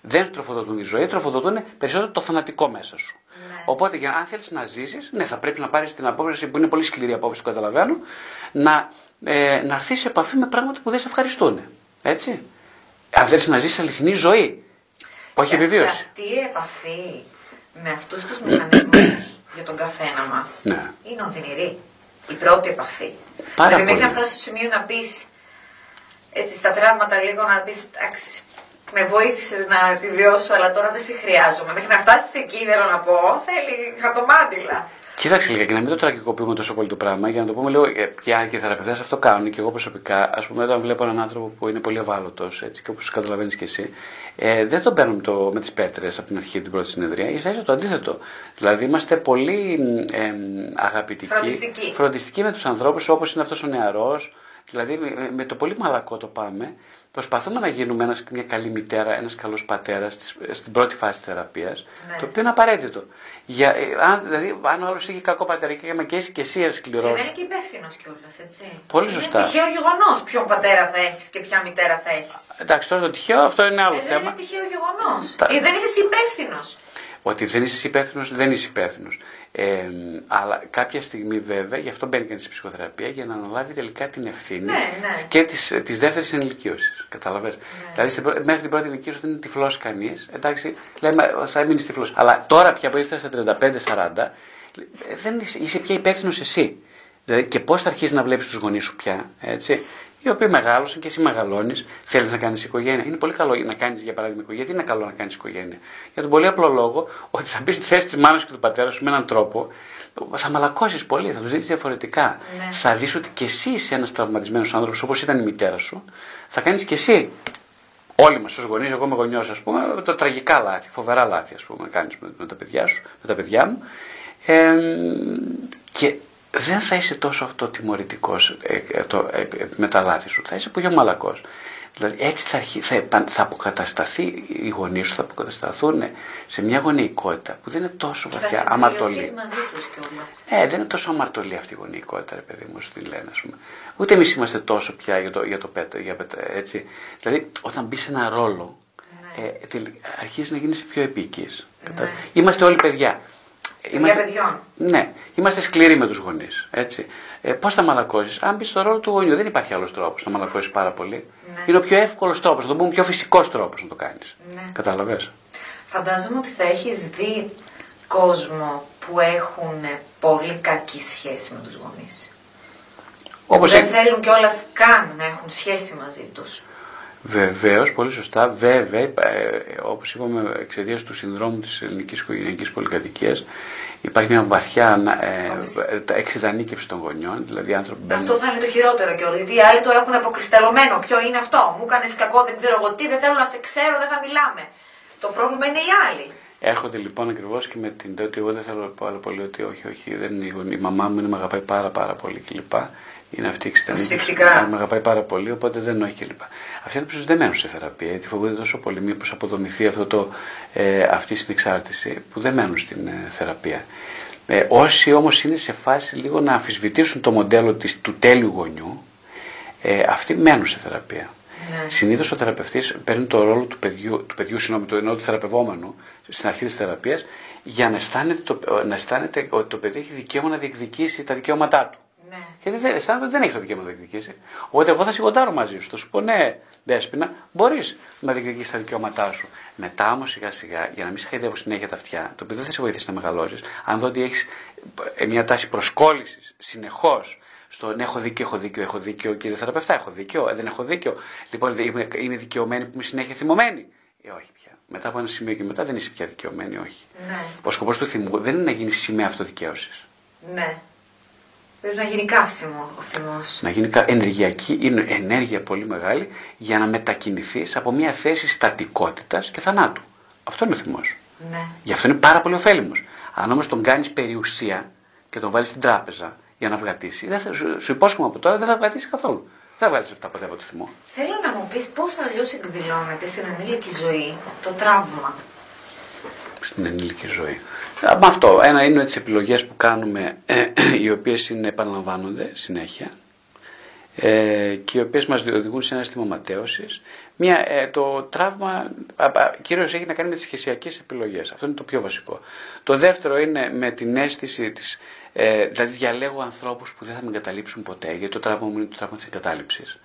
Δεν σου τροφοδοτούν τη ζωή, τροφοδοτούν περισσότερο το θανατικό μέσα σου. Ναι. Οπότε, για, αν θέλεις να ζήσεις, ναι, θα πρέπει να πάρεις την απόφαση που είναι πολύ σκληρή απόφαση, το καταλαβαίνω, να, ε, να έρθεις σε επαφή με πράγματα που δεν σε ευχαριστούν. Έτσι. Αν θέλεις να ζήσει αληθινή ζωή, όχι Και- επιβίωση. Και αυτή η επαφή με αυτούς τους μηχανισμούς για τον καθένα μας Ναι. είναι οδυνηρή. Η πρώτη επαφή. Πάρα δηλαδή μέχρι πολύ. να φτάσει στο σημείο να πεις έτσι στα τραύματα λίγο να πεις εντάξει με βοήθησες να επιβιώσω αλλά τώρα δεν σε χρειάζομαι. Μέχρι να φτάσεις εκεί θέλω να πω θέλει χαρτομάτιλα. Κοίταξε λίγα και να μην το τραγικοποιούμε τόσο πολύ το πράγμα, για να το πούμε λίγο. ε, Και, και οι θεραπευτές αυτό κάνουν και εγώ προσωπικά. Α πούμε, όταν βλέπω έναν άνθρωπο που είναι πολύ ευάλωτος, έτσι και όπως καταλαβαίνεις και εσύ, ε, δεν τον παίρνω με, το, με τις πέτρες από την αρχή την πρώτη συνεδρία. σα ίσα το αντίθετο. Δηλαδή, είμαστε πολύ ε, αγαπητικοί, Φροντιστικοί. φροντιστικοί με τους ανθρώπους όπως είναι αυτός ο νεαρός. Δηλαδή, με, με το πολύ μαλακό το πάμε. Προσπαθούμε να γίνουμε ένας, μια καλή μητέρα, ένας καλός πατέρας στην πρώτη φάση θεραπείας, Ναι. το οποίο είναι απαραίτητο. Για, ε, αν, δηλαδή, αν ο άλλος έχει κακό πατερικό και και εσύ και εσύ είσαι Και σκληρό. δεν είναι και υπεύθυνος κιόλας, έτσι. Πολύ σωστά. Είναι τυχαίο γεγονός ποιον πατέρα θα έχεις και ποια μητέρα θα έχεις. Εντάξει, τώρα το τυχαίο αυτό είναι άλλο Ε, δεν θέμα. είναι τυχαίο γεγονός. Τα- Ε, δεν είσαι εσύ υπεύθυνος. Ότι δεν είσαι υπεύθυνος, δεν είσαι υπεύθυνος. Ε, αλλά κάποια στιγμή βέβαια, γι' αυτό μπαίνει κανεί στη ψυχοθεραπεία, για να αναλάβει τελικά την ευθύνη Ναι, ναι. και της της δεύτερης ενηλικίωσης. Καταλαβες; Δηλαδή στην πρω- μέχρι την πρώτη ηλικίωση όταν είναι τυφλός κανείς, εντάξει, λέμε θα μείνεις τυφλός. Αλλά τώρα πια που ήρθε στα 35-40, ε, δεν είσαι, είσαι πια υπεύθυνος εσύ. Δηλαδή και πώς θα αρχίσεις να βλέπεις τους γονείς σου πια, έτσι; Οι οποίοι μεγάλωσαν και εσύ μεγαλώνεις, θέλεις να κάνεις οικογένεια. Είναι πολύ καλό να κάνεις, για παράδειγμα, οικογένεια. Γιατί είναι καλό να κάνεις οικογένεια; Για τον πολύ απλό λόγο ότι θα μπει στη θέση της μάνας και του πατέρα σου με έναν τρόπο, θα μαλακώσεις πολύ, θα τους δει διαφορετικά. Ναι. Θα δεις ότι και εσύ είσαι ένας τραυματισμένος άνθρωπος όπως ήταν η μητέρα σου, θα κάνεις και εσύ. Όλοι μας ως γονείς, εγώ είμαι γονιός, ας πούμε, τα τραγικά λάθη, φοβερά λάθη, ας πούμε, κάνεις με, με τα παιδιά σου, με τα παιδιά μου. Ε, και δεν θα είσαι τόσο αυτοτιμωρητικό ε, ε, το- ε, ε, με τα λάθη σου. Θα είσαι πολύ μαλακό. Δηλαδή έτσι θα, αρχί, θα, επαν- θα αποκατασταθεί, οι γονείς σου θα αποκατασταθούν σε μια γονεϊκότητα που δεν είναι τόσο βαθιά, αμαρτωλή. μαζί τους κιόλας. Ε, δεν είναι τόσο αμαρτωλή αυτή η γονεϊκότητα, ρε παιδί μου, στην λένε, ας πούμε. Ούτε εμείς είμαστε τόσο πια για το, για το πέτα, για πέτα, έτσι. Δηλαδή, όταν μπεις σε ένα ρόλο, Ναι. ε, τελ- αρχίζεις να γίνεσαι πιο επίκης. Ναι. Είμαστε όλοι παιδιά. Είμαστε, παιδιών. Ναι, είμαστε σκληροί με τους γονείς. Ε, Πώς θα μαλακώσεις, αν μπεις στο ρόλο του γονιού, δεν υπάρχει άλλος τρόπος να μαλακώσεις πάρα πολύ. Ναι. Είναι ο πιο εύκολος τρόπος, να το πούμε πιο φυσικός τρόπος να το κάνεις. Ναι. Κατάλαβες; Φαντάζομαι ότι θα έχεις δει κόσμο που έχουν πολύ κακή σχέση με τους γονείς. Όπως δεν θέλουν κιόλας καν να έχουν σχέση μαζί τους. Βεβαίως, πολύ σωστά. Βέβαια, ε, όπως είπαμε, εξαιτίας του συνδρόμου της ελληνικής οικογενειακής πολυκατοικίας, υπάρχει μια βαθιά ε, εξειδανίκευση των γονιών. Δηλαδή, άνθρωποι αυτό θα είναι το χειρότερο κιόλας. Γιατί οι άλλοι το έχουν αποκρισταλωμένο. Ποιο είναι αυτό; Μου έκανε κακό, δεν ξέρω εγώ τι, δεν θέλω να σε ξέρω, δεν θα μιλάμε. Το πρόβλημα είναι οι άλλοι. Έρχονται λοιπόν ακριβώς και με την ότι εγώ δεν θέλω να πω άλλο πολύ ότι όχι, όχι, δεν είναι η, η μαμά μου είναι, με αγαπάει πάρα πάρα πολύ κλπ είναι αυτή η εξτενή. Με αγαπάει πάρα πολύ, οπότε δεν έχει κλπ. Αυτοί οι δεν μένουν σε θεραπεία, γιατί φοβούνται τόσο πολύ μήπως αποδομηθεί αυτό το, ε, αυτή η συνεξάρτηση που δεν μένουν στην ε, θεραπεία. Ε, όσοι όμως είναι σε φάση λίγο να αμφισβητήσουν το μοντέλο της, του τέλειου γονιού, ε, αυτοί μένουν σε θεραπεία. Ναι. Συνήθως ο θεραπευτής παίρνει το ρόλο του παιδιού, του παιδιού συγγνώμη, του, ενώ του θεραπευόμενου στην αρχή της θεραπείας, για να αισθάνεται, το, να αισθάνεται ότι το παιδί έχει δικαίωμα να διεκδικήσει τα δικαιώματά του. Ναι. Γιατί δεν, αισθάνεται ότι δεν έχεις το δικαίωμα να διεκδικήσει. Οπότε εγώ θα σιγοντάρω μαζί σου. Θα σου πω ναι, Δέσπινα, μπορείς να διεκδικήσεις τα δικαιώματά σου. Μετά όμως σιγά σιγά, για να μην σε χαϊδεύω συνέχεια τα αυτιά, το οποίο δεν θα σε βοηθήσει να μεγαλώσεις, αν δω ότι έχεις ε, μια τάση προσκόλλησης συνεχώς στο ναι, έχω δίκιο, έχω δίκιο, έχω δίκιο, κύριε θεραπευτά, έχω δίκιο, ε, δεν έχω δίκιο. Λοιπόν, είμαι, είμαι δικαιωμένη που είμαι συνέχεια θυμωμένη. Ε, όχι πια. Μετά από ένα σημείο και μετά δεν είσαι πια δικαιωμένη, όχι. Ναι. Ο σκοπός του θυμού δεν είναι να γίνεις σημαία αυτοδικαίωσης. Ναι. Πρέπει να γίνει καύσιμο ο θυμός. Να γίνει ενεργειακή, είναι ενέργεια πολύ μεγάλη για να μετακινηθείς από μια θέση στατικότητας και θανάτου. Αυτό είναι ο θυμός. Ναι. Γι' αυτό είναι πάρα πολύ ωφέλιμος. Αν όμως τον κάνεις περιουσία και τον βάλεις στην τράπεζα για να βγατήσει, δεν θα, σου, σου υπόσχομαι από τώρα δεν θα βγατήσει καθόλου. Δεν θα βγάλεις αυτά ποτέ από το θυμό. Θέλω να μου πεις πώς αλλιώς εκδηλώνεται στην ενήλικη ζωή το τραύμα. Στην ενήλικη ζωή. Με αυτό, ένα είναι τις επιλογές που κάνουμε ε, οι οποίες είναι, επαναλαμβάνονται συνέχεια ε, και οι οποίες μας οδηγούν σε ένα αίσθημα ματέωσης. Μια, ε, το τραύμα κυρίως έχει να κάνει με τις σχεσιακές επιλογές. Αυτό είναι το πιο βασικό. Το δεύτερο είναι με την αίσθηση της, ε, δηλαδή διαλέγω ανθρώπους που δεν θα με εγκαταλείψουν ποτέ, γιατί το τραύμα μου είναι το τραύμα της εγκατάλειψης.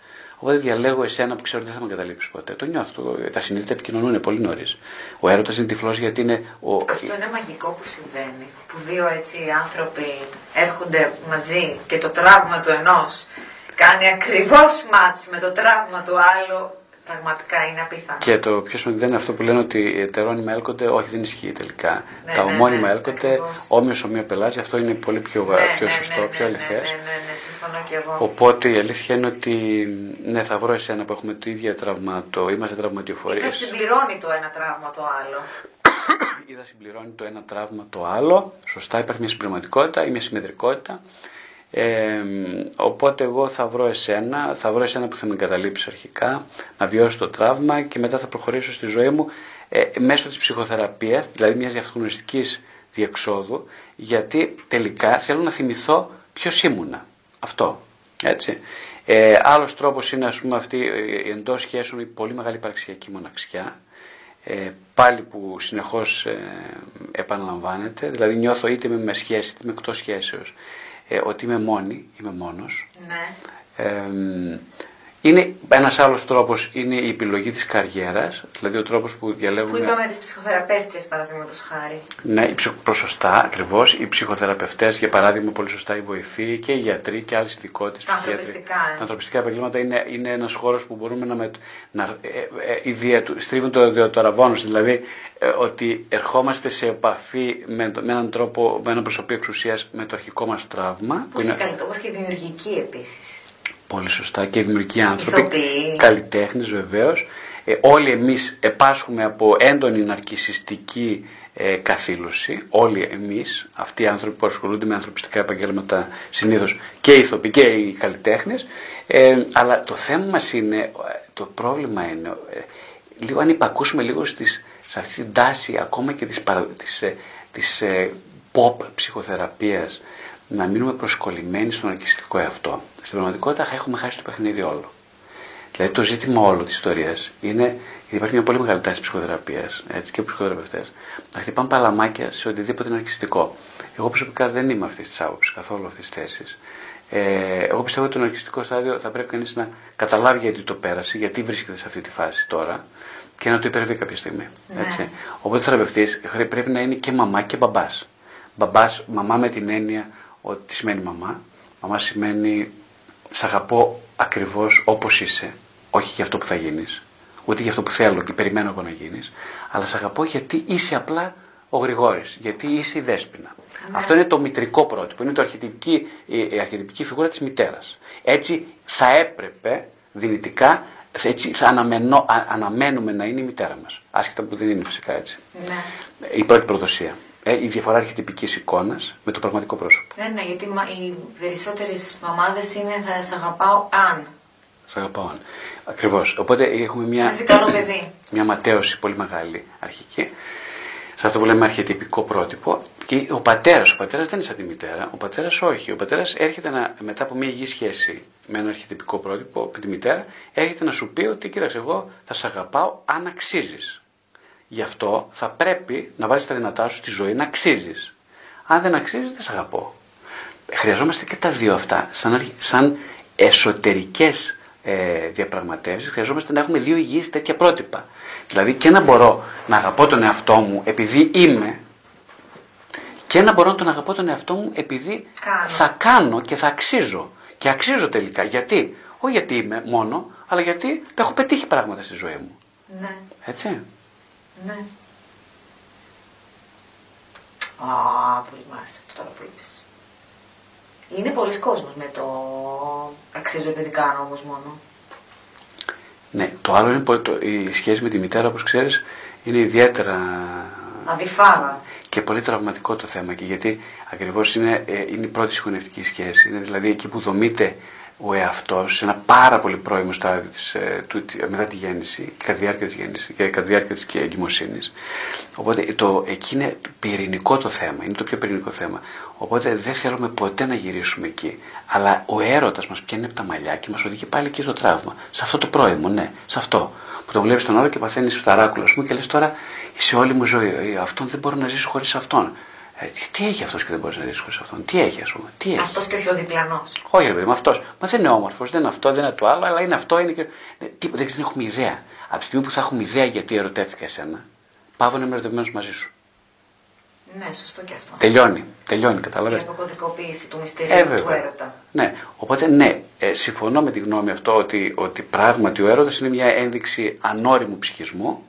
Οπότε διαλέγω εσένα που ξέρω ότι δεν θα με καταλήψει ποτέ. Το νιώθω. Το, τα συνήθεια επικοινωνούν πολύ νωρίς. Ο έρωτας είναι τυφλός γιατί είναι. Ο... Αυτό είναι μαγικό που συμβαίνει. Που δύο έτσι άνθρωποι έρχονται μαζί και το τραύμα του ενός κάνει ακριβώς μάτς με το τραύμα του άλλου Πραγματικά είναι απίθανο. Και το πιο σημαντικό δεν είναι αυτό που λένε ότι οι ετερόνυμα έλκονται, όχι δεν ισχύει τελικά. Ναι, τα ναι, ομώνυμα ναι, έλκονται, όμοιος ομοίο πελάζει, αυτό είναι πολύ πιο, ναι, πιο ναι, σωστό, ναι, πιο αληθές. Ναι, ναι, ναι, συμφωνώ και εγώ. Οπότε η αλήθεια είναι ότι ναι, θα βρω εσένα που έχουμε το ίδιο τραυματό, είμαστε τραυματιοφορείς. Ή θα συμπληρώνει το ένα τραύμα το άλλο. Ή θα συμπληρώνει το ένα τραύμα το άλλο. Σωστά, υπάρχει μια συμπληρωματικότητα ή μια συμμετρικότητα. Ε, οπότε εγώ θα βρω εσένα, θα βρω εσένα που θα με εγκαταλείψει αρχικά, να βιώσω το τραύμα και μετά θα προχωρήσω στη ζωή μου ε, μέσω της ψυχοθεραπείας, δηλαδή μιας διαφθονιστικής διεξόδου, γιατί τελικά θέλω να θυμηθώ ποιος ήμουνα. Αυτό. Έτσι. Ε, άλλος τρόπος είναι ας πούμε αυτή ε, εντός σχέσεων η πολύ μεγάλη υπαρξιακή μοναξιά, ε, πάλι που συνεχώς ε, επαναλαμβάνεται, δηλαδή νιώθω είτε με σχέση είτε με εκτός σχέσεως ε, ότι είμαι μόνη, είμαι μόνος. Ναι. Ε, είναι ένας άλλος τρόπος είναι η επιλογή της καριέρας, δηλαδή ο τρόπος που διαλέγουμε. Που είπαμε τις ψυχοθεραπεύτριες, παραδείγματος χάρη. Ναι, οι προσωστά ακριβώς. Οι ψυχοθεραπευτές, για παράδειγμα, πολύ σωστά οι βοηθοί και οι γιατροί και άλλες ειδικότητε. Τα ανθρωπιστικά. Ε. Τα ανθρωπιστικά επαγγέλματα είναι, είναι ένας χώρος που μπορούμε να. Με, να ε, ε, στρίβουν το, το ραβόνο, δηλαδή ε, ότι ερχόμαστε σε επαφή με, με έναν τρόπο, με έναν προσωπείο εξουσίας με το αρχικό μας τραύμα. Που είναι... Όπως και δημιουργική επίσης. Πολύ σωστά και δημιουργικοί άνθρωποι, καλλιτέχνες βεβαίως. Ε, όλοι εμείς επάσχουμε από έντονη ναρκισιστική ε, καθήλωση, όλοι εμείς, αυτοί οι άνθρωποι που ασχολούνται με ανθρωπιστικά επαγγέλματα συνήθως και οι ηθοποιοί και οι καλλιτέχνες, ε, αλλά το θέμα μας είναι, το πρόβλημα είναι, ε, λίγο αν υπακούσουμε λίγο στις, σε αυτή την τάση ακόμα και της, της, ε, της ε, pop ψυχοθεραπείας, να μείνουμε προσκολλημένοι στον αρκιστικό εαυτό. Στην πραγματικότητα έχουμε χάσει το παιχνίδι όλο. Δηλαδή το ζήτημα όλο της ιστορίας είναι. Γιατί υπάρχει μια πολύ μεγάλη τάση ψυχοθεραπείας και ψυχοθεραπευτές να χτυπάνε παλαμάκια σε οτιδήποτε είναι αρκιστικό. Εγώ προσωπικά δεν είμαι αυτής της άποψης, καθόλου αυτής της θέσης. Ε, εγώ πιστεύω ότι το ναρκιστικό στάδιο θα πρέπει κανείς να καταλάβει γιατί το πέρασε, γιατί βρίσκεται σε αυτή τη φάση τώρα και να το υπερβεί κάποια στιγμή. Ναι. Έτσι. Οπότε θεραπευτής πρέπει να είναι και μαμά και μπαμπάς. Μπαμπάς, μαμά με την έννοια ότι τι σημαίνει μαμά. Μαμά σημαίνει σ' αγαπώ ακριβώς όπως είσαι, όχι για αυτό που θα γίνεις, ούτε για αυτό που θέλω και περιμένω εγώ να γίνεις, αλλά σ' αγαπώ γιατί είσαι απλά ο Γρηγόρης, γιατί είσαι η Δέσποινα. Ναι. Αυτό είναι το μητρικό πρότυπο, είναι το αρχιτυπική, η αρχιτυπική φιγούρα της μητέρας. Έτσι θα έπρεπε δυνητικά, έτσι θα αναμενώ, αναμένουμε να είναι η μητέρα μας. Άσχετα που δεν είναι φυσικά έτσι. Ναι. Η πρώτη προδοσία. Ε, η διαφορά αρχιτυπική εικόνας με το πραγματικό πρόσωπο. Ναι, ναι, γιατί οι περισσότερες μαμάδες είναι θα σε αγαπάω αν. Σε αγαπάω αν. Ακριβώς. Οπότε έχουμε μια, μια ματέωση πολύ μεγάλη αρχική σε αυτό που λέμε αρχιετυπικό πρότυπο. Και ο πατέρας, ο πατέρας δεν είναι σαν τη μητέρα. Ο πατέρας όχι. Ο πατέρας έρχεται να, μετά από μια υγιή σχέση με ένα αρχιετυπικό πρότυπο, με τη μητέρα, έρχεται να σου πει ότι κοίταξε, εγώ θα σε αγαπάω αν αξίζεις. Γι' αυτό θα πρέπει να βάλεις τα δυνατά σου στη ζωή να αξίζεις. Αν δεν αξίζεις, δεν σε αγαπώ. Χρειαζόμαστε και τα δύο αυτά σαν, σαν εσωτερικές ε, διαπραγματεύσεις. Χρειαζόμαστε να έχουμε δύο υγιείς τέτοια πρότυπα. Δηλαδή και να μπορώ να αγαπώ τον εαυτό μου επειδή είμαι και να μπορώ να τον αγαπώ τον εαυτό μου επειδή θα κάνω και θα αξίζω. Και αξίζω τελικά. Γιατί; Όχι γιατί είμαι μόνο, αλλά γιατί τα έχω πετύχει πράγματα στη ζωή μου. Ναι. Έτσι. Ναι. Α, πολύ μ' άρεσε αυτό που είπες. Είναι πολλοί κόσμος με το αξίζω επειδή κάνω όμως μόνο. Ναι, το άλλο είναι πολύ, το, η σχέση με τη μητέρα, όπως ξέρεις, είναι ιδιαίτερα... Αδιφάρα. Και πολύ τραυματικό το θέμα και γιατί ακριβώς είναι, ε, είναι η πρώτη συγχωνευτική σχέση. Είναι δηλαδή εκεί που δομείται ο εαυτός σε ένα πάρα πολύ πρώιμο στάδιο της, ε, του, μετά τη γέννηση και κατά τη διάρκεια της γέννησης και κατά τη διάρκεια της εγκυμοσύνης. Οπότε το, εκεί είναι πυρηνικό το θέμα, είναι το πιο πυρηνικό θέμα. Οπότε δεν θέλουμε ποτέ να γυρίσουμε εκεί. Αλλά ο έρωτας μας πιάνει από τα μαλλιά και μας οδηγεί πάλι εκεί στο τραύμα. Σε αυτό το πρώιμο, ναι, σε αυτό. Που το βλέπεις τον άλλο και παθαίνεις φθαράκουλο, μου και λες τώρα σε όλη μου ζωή. «Ε, αυτόν δεν μπορώ να ζήσω χωρίς αυτόν. Ε, τι έχει αυτός και δεν μπορείς να ζήσει χωρί αυτόν; Τι έχει, ας πούμε; Τι έχει; Αυτός και όχι ο διπλανό. Όχι, ρε παιδί μου, αυτός. Μα δεν είναι όμορφος, δεν είναι αυτό, δεν είναι το άλλο, αλλά είναι αυτό. Είναι και... Ε, τίποτα, δεν έχουμε ιδέα. Από τη στιγμή που θα έχουμε ιδέα γιατί ερωτεύτηκα εσένα, πάω να είμαι ερωτευμένος μαζί σου. Ναι, σωστό και αυτό. Τελειώνει. Τελειώνει, κατάλαβες; Η αποκωδικοποίηση του μυστηρίου ε, του έρωτα. Ναι. Οπότε, ναι, ε, συμφωνώ με τη γνώμη αυτό ότι, ότι πράγματι ο έρωτας είναι μια ένδειξη ανώριμου ψυχισμού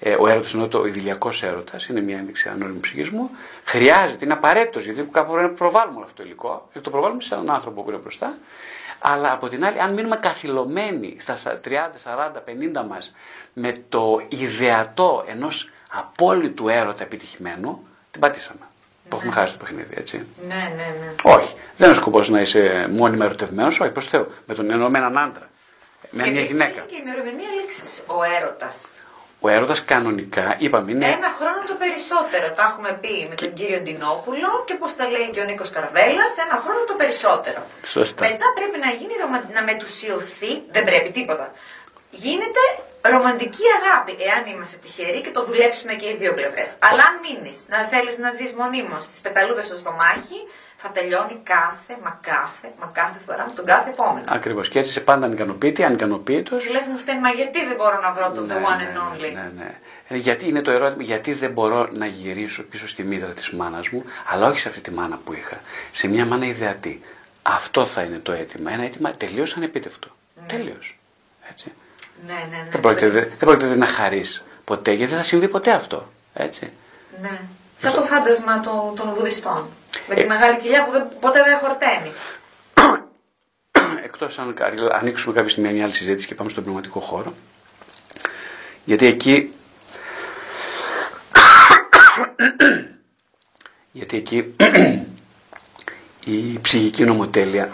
ε, ο έρωτας είναι ο ιδηλιακός έρωτας, είναι μια ένδειξη ανώνυμου ψυχισμού. Χρειάζεται, είναι απαραίτητος γιατί κάπου πρέπει να προβάλλουμε όλο αυτό το υλικό και το προβάλλουμε σε έναν άνθρωπο που είναι μπροστά. Αλλά από την άλλη, αν μείνουμε καθυλωμένοι στα 30, 40, 50 μας με το ιδεατό ενός απόλυτου έρωτα επιτυχημένου, την πατήσαμε. Ναι. έχουμε χάσει το παιχνίδι, έτσι. Ναι, ναι, ναι. Όχι. Δεν είναι ο σκοπός να είσαι μόνιμα ερωτευμένος, όχι προς Θεού. Με τον ενωμένο άντρα. Με μια γυναίκα. Και η ημερομηνία λήξης ο έρωτας. Ο έρωτας κανονικά, είπαμε, είναι. Ένα χρόνο το περισσότερο. Τα έχουμε πει με τον κύριο Ντινόπουλο και πώς τα λέει και ο Νίκος Καρβέλας. Ένα χρόνο το περισσότερο. Σωστά. Μετά πρέπει να γίνει να μετουσιωθεί. Δεν πρέπει τίποτα. Γίνεται ρομαντική αγάπη, εάν είμαστε τυχεροί και το δουλέψουμε και οι δύο πλευρές. Αλλά αν μείνεις να θέλεις να ζεις μονίμως τις πεταλούδες στο στομάχι, θα τελειώνει κάθε, μα κάθε, μα κάθε φορά με τον κάθε επόμενο. Ακριβώς. Και έτσι είσαι πάντα ανικανοποιητή, ανικανοποιητό. Λες μου φταίνει, μα γιατί δεν μπορώ να βρω το ναι, the one ναι, and only; Ναι, ναι. Ε, γιατί είναι το ερώτημα, γιατί δεν μπορώ να γυρίσω πίσω στη μήτρα της μάνας μου, αλλά όχι σε αυτή τη μάνα που είχα. Σε μια μάνα ιδεατή. Αυτό θα είναι το αίτημα. Ένα αίτημα τελείως ανεπίτευτο. Ναι. Τελείως. Έτσι. Ναι, ναι, ναι. Δεν πρόκειται, δεν πρόκειται να χαρείς ποτέ, γιατί δεν θα συμβεί ποτέ αυτό. Έτσι. Ναι. Σαν το φάντασμα των, των βουδιστών. Με τη μεγάλη κοιλιά που δεν, ποτέ δεν χορταίνει. Εκτός αν ανοίξουμε κάποια στιγμή μια άλλη συζήτηση και πάμε στον πνευματικό χώρο. Γιατί εκεί... γιατί εκεί η ψυχική νομοτέλεια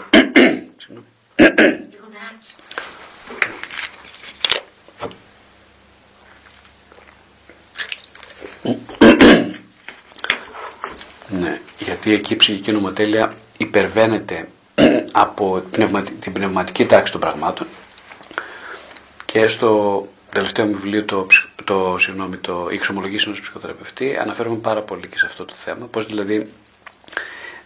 γιατί εκεί η ψυχική νομοτέλεια υπερβαίνεται από την πνευματική τάξη των πραγμάτων Και στο τελευταίο μου βιβλίο, το, το, συγγνώμη, το «Η εξομολογήση ενός ψυχοθεραπευτή», αναφέρομαι πάρα πολύ και σε αυτό το θέμα. Πώς δηλαδή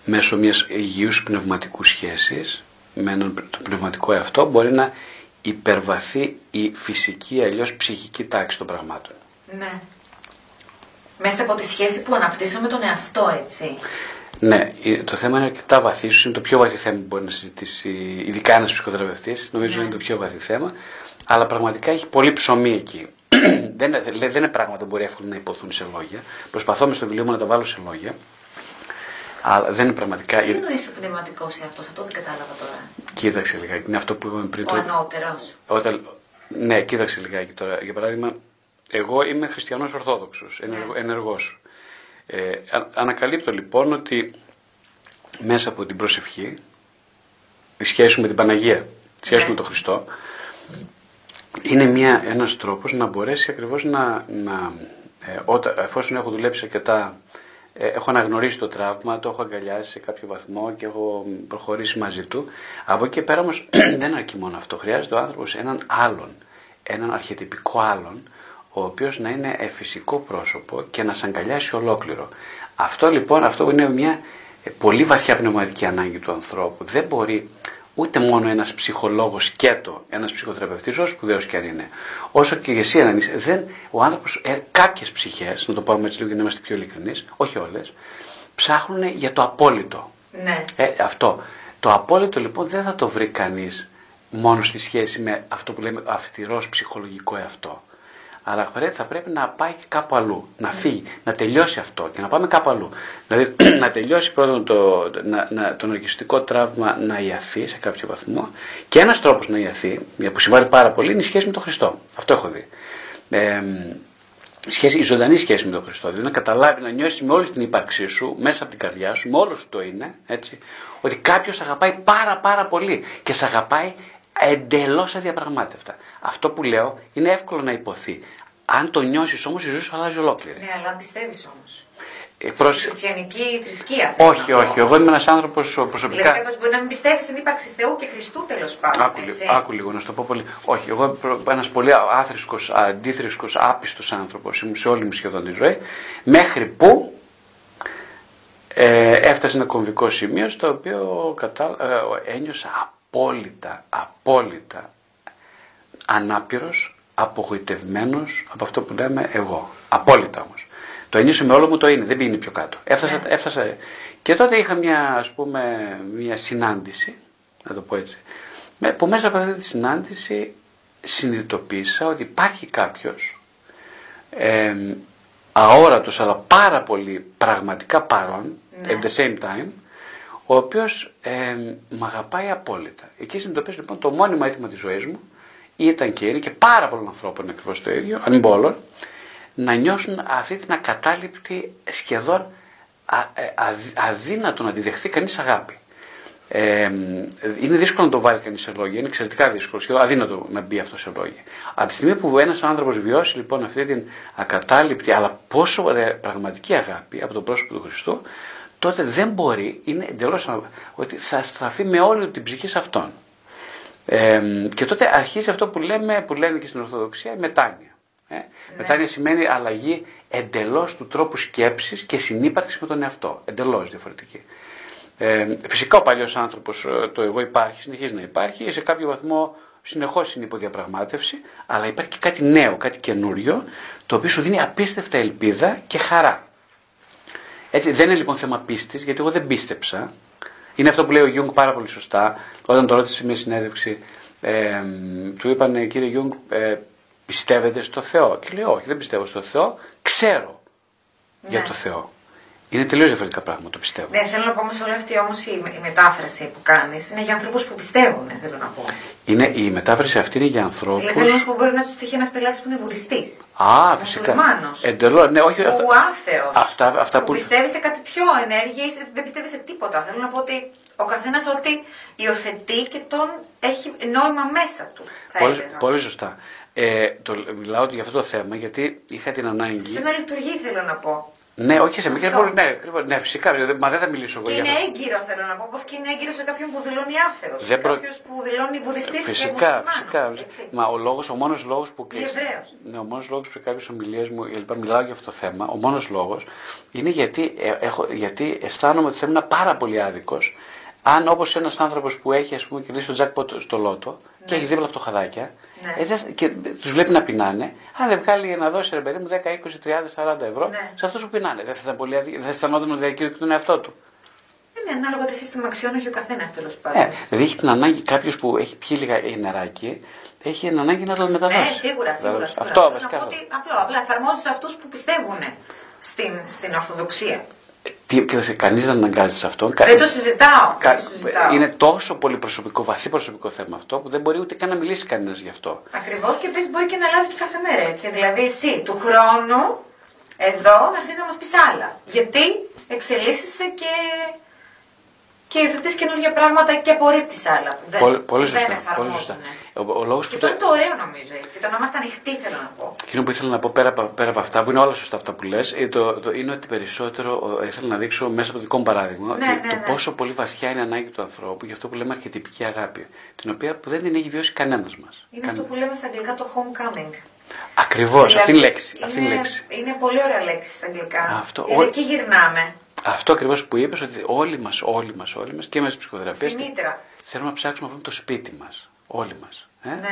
μέσω μιας υγιούς πνευματικού σχέσης με έναν το πνευματικό εαυτό μπορεί να υπερβαθεί η φυσική αλλιώς ψυχική τάξη των πραγμάτων. Ναι. Μέσα από τη σχέση που αναπτύσσουμε τον εαυτό, έτσι. Ναι, το θέμα είναι αρκετά βαθύς, ίσως είναι το πιο βαθύ θέμα που μπορεί να συζητήσει, ειδικά ένας ψυχοθεραπευτής. Νομίζω ναι. είναι το πιο βαθύ θέμα. Αλλά πραγματικά έχει πολύ ψωμί εκεί. δεν, δεν είναι πράγματα που μπορεί εύκολα να υποθούν σε λόγια. Προσπαθώ μες στο βιβλίο μου να τα βάλω σε λόγια. Αλλά δεν είναι πραγματικά. Τι εννοείς ο πνευματικός εαυτός, αυτό δεν κατάλαβα τώρα. Κοίταξε λιγάκι. Είναι αυτό που είπαμε πριν. Ο ανώτερος. Όταν... Ναι, κοίταξε λιγάκι τώρα. Για παράδειγμα, εγώ είμαι χριστιανός Ορθόδοξος, ναι. ενεργός. Ε, ανακαλύπτω λοιπόν ότι μέσα από την προσευχή, η σχέση με την Παναγία, η σχέση ναι. με τον Χριστό, είναι μια, ένας τρόπος να μπορέσει ακριβώς να, να ε, όταν, εφόσον έχω δουλέψει αρκετά, ε, έχω αναγνωρίσει το τραύμα, το έχω αγκαλιάσει σε κάποιο βαθμό και έχω προχωρήσει μαζί του. Από εκεί και πέρα όμως δεν αρκεί μόνο αυτό. Χρειάζεται ο άνθρωπος έναν άλλον, έναν αρχιετυπικό άλλον, ο οποίος να είναι φυσικό πρόσωπο και να σε αγκαλιάσει ολόκληρο. Αυτό λοιπόν, αυτό είναι μια ε, πολύ βαθιά πνευματική ανάγκη του ανθρώπου. Δεν μπορεί ούτε μόνο ένας ψυχολόγος σκέτο, ένας ψυχοθεραπευτής, όσο σπουδαίος και αν είναι, όσο και εσύ αν είσαι, δεν, ο άνθρωπος, ε, κάποιες ψυχές, να το πούμε έτσι λίγο για να είμαστε πιο ειλικρινείς, όχι όλες, ψάχνουν για το απόλυτο. Ναι. Ε, αυτό. Το απόλυτο λοιπόν δεν θα το βρει κανείς μόνος στη σχέση με αυτό που λέμε αυστηρός ψυχολογικό εαυτό αλλά θα πρέπει να πάει κάπου αλλού, να φύγει, να τελειώσει αυτό και να πάμε κάπου αλλού. Δηλαδή να τελειώσει πρώτον το, να, να, το ναρκιστικό τραύμα να ιαθεί σε κάποιο βαθμό και ένας τρόπος να ιαθεί, που συμβάλλει πάρα πολύ, είναι η σχέση με τον Χριστό. Αυτό έχω δει. Ε, σχέση, η ζωντανή σχέση με τον Χριστό. Δηλαδή να καταλάβει, να νιώσει με όλη την ύπαρξή σου, μέσα από την καρδιά σου, με όλο σου το είναι, έτσι, ότι κάποιος αγαπάει πάρα πάρα πολύ και σε αγαπάει εντελώς αδιαπραγμάτευτα. Αυτό που λέω είναι εύκολο να υποθεί. Αν το νιώσεις όμως, η ζωή σου αλλάζει ολόκληρη. Ναι, αλλά πιστεύεις όμως. Ε, προς... Στην χριστιανική θρησκεία. Όχι, όχι. Εγώ είμαι ένας άνθρωπος προσωπικά. Δηλαδή, κάποιο μπορεί να μην πιστεύεις στην ύπαρξη Θεού και Χριστού τέλος πάντων. Άκου, άκου λίγο, να σου το πω πολύ. Όχι, εγώ είμαι ένας πολύ άθρησκος, αντίθρησκος, άπιστος άνθρωπος. Ήμουν σε όλη μου σχεδόν τη ζωή. Μέχρι που ε, έφτασε ένα κομβικό σημείο στο οποίο κατα... ε, ένιωσα απόλυτα, απόλυτα ανάπηρος, απογοητευμένος από αυτό που λέμε εγώ. Απόλυτα όμως. Το ένιωσε με όλο μου το είναι, δεν πήγαινε πιο κάτω. Έφτασα, ναι. έφτασα. Και τότε είχα μια, ας πούμε, μια συνάντηση, να το πω έτσι, που μέσα από αυτή τη συνάντηση συνειδητοποίησα ότι υπάρχει κάποιος ε, αόρατος αλλά πάρα πολύ πραγματικά παρόν, ναι. at the same time, ο οποίος ε, με αγαπάει απόλυτα. Εκεί συνειδητοποιήσω λοιπόν το μόνιμο αίτημα της ζωής μου ήταν και είναι και πάρα πολλών ανθρώπων ακριβώς το ίδιο, αν μην όλων, να νιώσουν αυτή την ακατάληπτη σχεδόν α, ε, α, αδύνατο να αντιδεχθεί κανείς αγάπη. Ε, είναι δύσκολο να το βάλει κανείς σε λόγια, είναι εξαιρετικά δύσκολο, σχεδόν αδύνατο να μπει αυτό σε λόγια. Από τη στιγμή που ένας άνθρωπος βιώσει λοιπόν αυτή την ακατάληπτη αλλά πόσο πραγματική αγάπη από τον πρόσωπο του Χριστού, τότε δεν μπορεί, είναι εντελώς ότι θα στραφεί με όλη την ψυχή σε αυτόν. Ε, και τότε αρχίζει αυτό που, λέμε, που λένε και στην Ορθοδοξία, η μετάνοια. Ε; Ναι. Μετάνοια σημαίνει αλλαγή εντελώς του τρόπου σκέψης και συνύπαρξης με τον εαυτό. Εντελώς διαφορετική. Ε, φυσικά ο παλιός άνθρωπος, ε, το εγώ υπάρχει, συνεχίζει να υπάρχει, σε κάποιο βαθμό συνεχώς είναι υπό διαπραγμάτευση, αλλά υπάρχει και κάτι νέο, κάτι καινούριο, το οποίο σου δίνει απίστευτα ελπίδα και χαρά. Έτσι, δεν είναι λοιπόν θέμα πίστης, γιατί εγώ δεν πίστεψα. Είναι αυτό που λέει ο Γιούγκ πάρα πολύ σωστά. Όταν τον ρώτησε σε μια συνέντευξη, ε, του είπαν κύριε Γιούγκ, ε, πιστεύετε στο Θεό; Και λέει, Όχι, δεν πιστεύω στο Θεό. Ξέρω για ναι. το Θεό. Είναι τελείως διαφορετικά πράγματα, το πιστεύω. Ναι, θέλω να πω όμως όλη αυτή όμως η, η μετάφραση που κάνεις είναι για ανθρώπους που πιστεύουν, θέλω να πω. Είναι, η μετάφραση αυτή είναι για ανθρώπους. Δηλαδή, που μπορεί να του τύχει ένας πελάτης που είναι βουδιστής. Α, φυσικά. Εντελώς, ναι, όχι. Ο άθεος. Αυτά, αυτά που, που πιστεύει σε κάτι πιο ενέργεια ή δεν πιστεύει σε τίποτα. Θέλω να πω ότι ο καθένας ό,τι υιοθετεί και τον έχει νόημα μέσα του. Πολύ, πολύ σωστά. Ε, το, μιλάω για αυτό το θέμα γιατί είχα την ανάγκη. Σε να λειτουργεί, θέλω να πω. Ναι, όχι σε μικρέ Αυτό. πόλει, ναι, ακριβώς, ναι, φυσικά. δε- Μα δεν θα μιλήσω εγώ Και για είναι αυτό. έγκυρο, θέλω να πω, όπω και είναι έγκυρο σε κάποιον που δηλώνει άθεο. Δεν προ- Κάποιο που δηλώνει βουδιστής και Φυσικά, μουσουλμάνος, φυσικά. έτσι. Μα ο λόγος, ο μόνος λόγος που... Ή Εβραίος. Ναι, ο μόνος λόγος που σε κάποιες ομιλίες μου, λοιπά, μιλάω για αυτό το θέμα, ο μόνος λόγος είναι γιατί, ε, έχω, γιατί αισθάνομαι ότι θα ήμουν πάρα πολύ άδικος αν όπως ένας άνθρωπος που έχει ας πούμε κερδίσει το jackpot στο λότο και έχει δίπλα φτωχαδάκια Ναι. ε, δεν- και τους βλέπει να πεινάνε, αν δεν βγάλει να δώσει ρε παιδί μου 10, 20, 30, 40 ευρώ Ναι. σε αυτούς που πεινάνε. Δεν θα, ήταν πολύ αδι... δεν θα αισθανόταν ότι διακήρυκε τον εαυτό του. Είναι ανάλογα το σύστημα αξιών, έχει ο καθένας τέλος πάντων. Ε, δηλαδή έχει την ανάγκη κάποιος που έχει πιει λίγα νεράκι, έχει την ανάγκη να το μεταδώσει. Ναι, σίγουρα, σίγουρα. Δηλαδή, σίγουρα. Αυτό Θέλω βασικά. Να πω ότι απλό, απλά εφαρμόζεις αυτούς που πιστεύουν στην, στην Ορθοδοξία. Τι, και κανείς δεν αναγκάζει σε αυτό. Κα- Δεν το συζητάω. κα- δεν το συζητάω. είναι τόσο πολύ προσωπικό, βαθύ προσωπικό θέμα αυτό που δεν μπορεί ούτε καν να μιλήσει κανένας γι' αυτό. Ακριβώς και επίσης μπορεί και να αλλάζει και κάθε μέρα έτσι. Δηλαδή, εσύ του χρόνου εδώ να αρχίσει να μας πεις άλλα. Γιατί εξελίσσεσαι και, και υιοθετεί καινούργια πράγματα και απορρίπτεις άλλα που δεν, Πολύ, πολύ δεν σωστά. Πολύ εφαρμόζουν. σωστά. Ο, ο λόγος Και που αυτό το, είναι το ωραίο νομίζω έτσι. Το να είμαστε ανοιχτοί θέλω να πω. εκείνο που ήθελα να πω πέρα, από- πέρα από αυτά, που είναι όλα σωστά αυτά που λες, το, το, είναι ότι περισσότερο ε, ήθελα να δείξω μέσα από το δικό μου παράδειγμα Ναι, ότι ναι, το ναι. πόσο πολύ βαθιά είναι η ανάγκη του ανθρώπου για αυτό που λέμε αρχιτυπική αγάπη. Την οποία που δεν την έχει βιώσει κανένας μας. Είναι αυτό που λέμε στα αγγλικά το homecoming. Ακριβώς, αυτή Δηλαδή, είναι η λέξη. Αυτή είναι η είναι- λέξη. Είναι πολύ ωραία λέξη στα αγγλικά. Αυτό, Γιατί ό- εκεί γυρνάμε. Αυτό ακριβώς που είπες, ότι όλοι μας, όλοι μας, όλοι μας και μέσα στη ψυχοθεραπεία Στη μήτρα. θέλουμε να ψάξουμε να βρούμε το σπίτι μας. Όλοι μας. Ε; Ναι, ναι,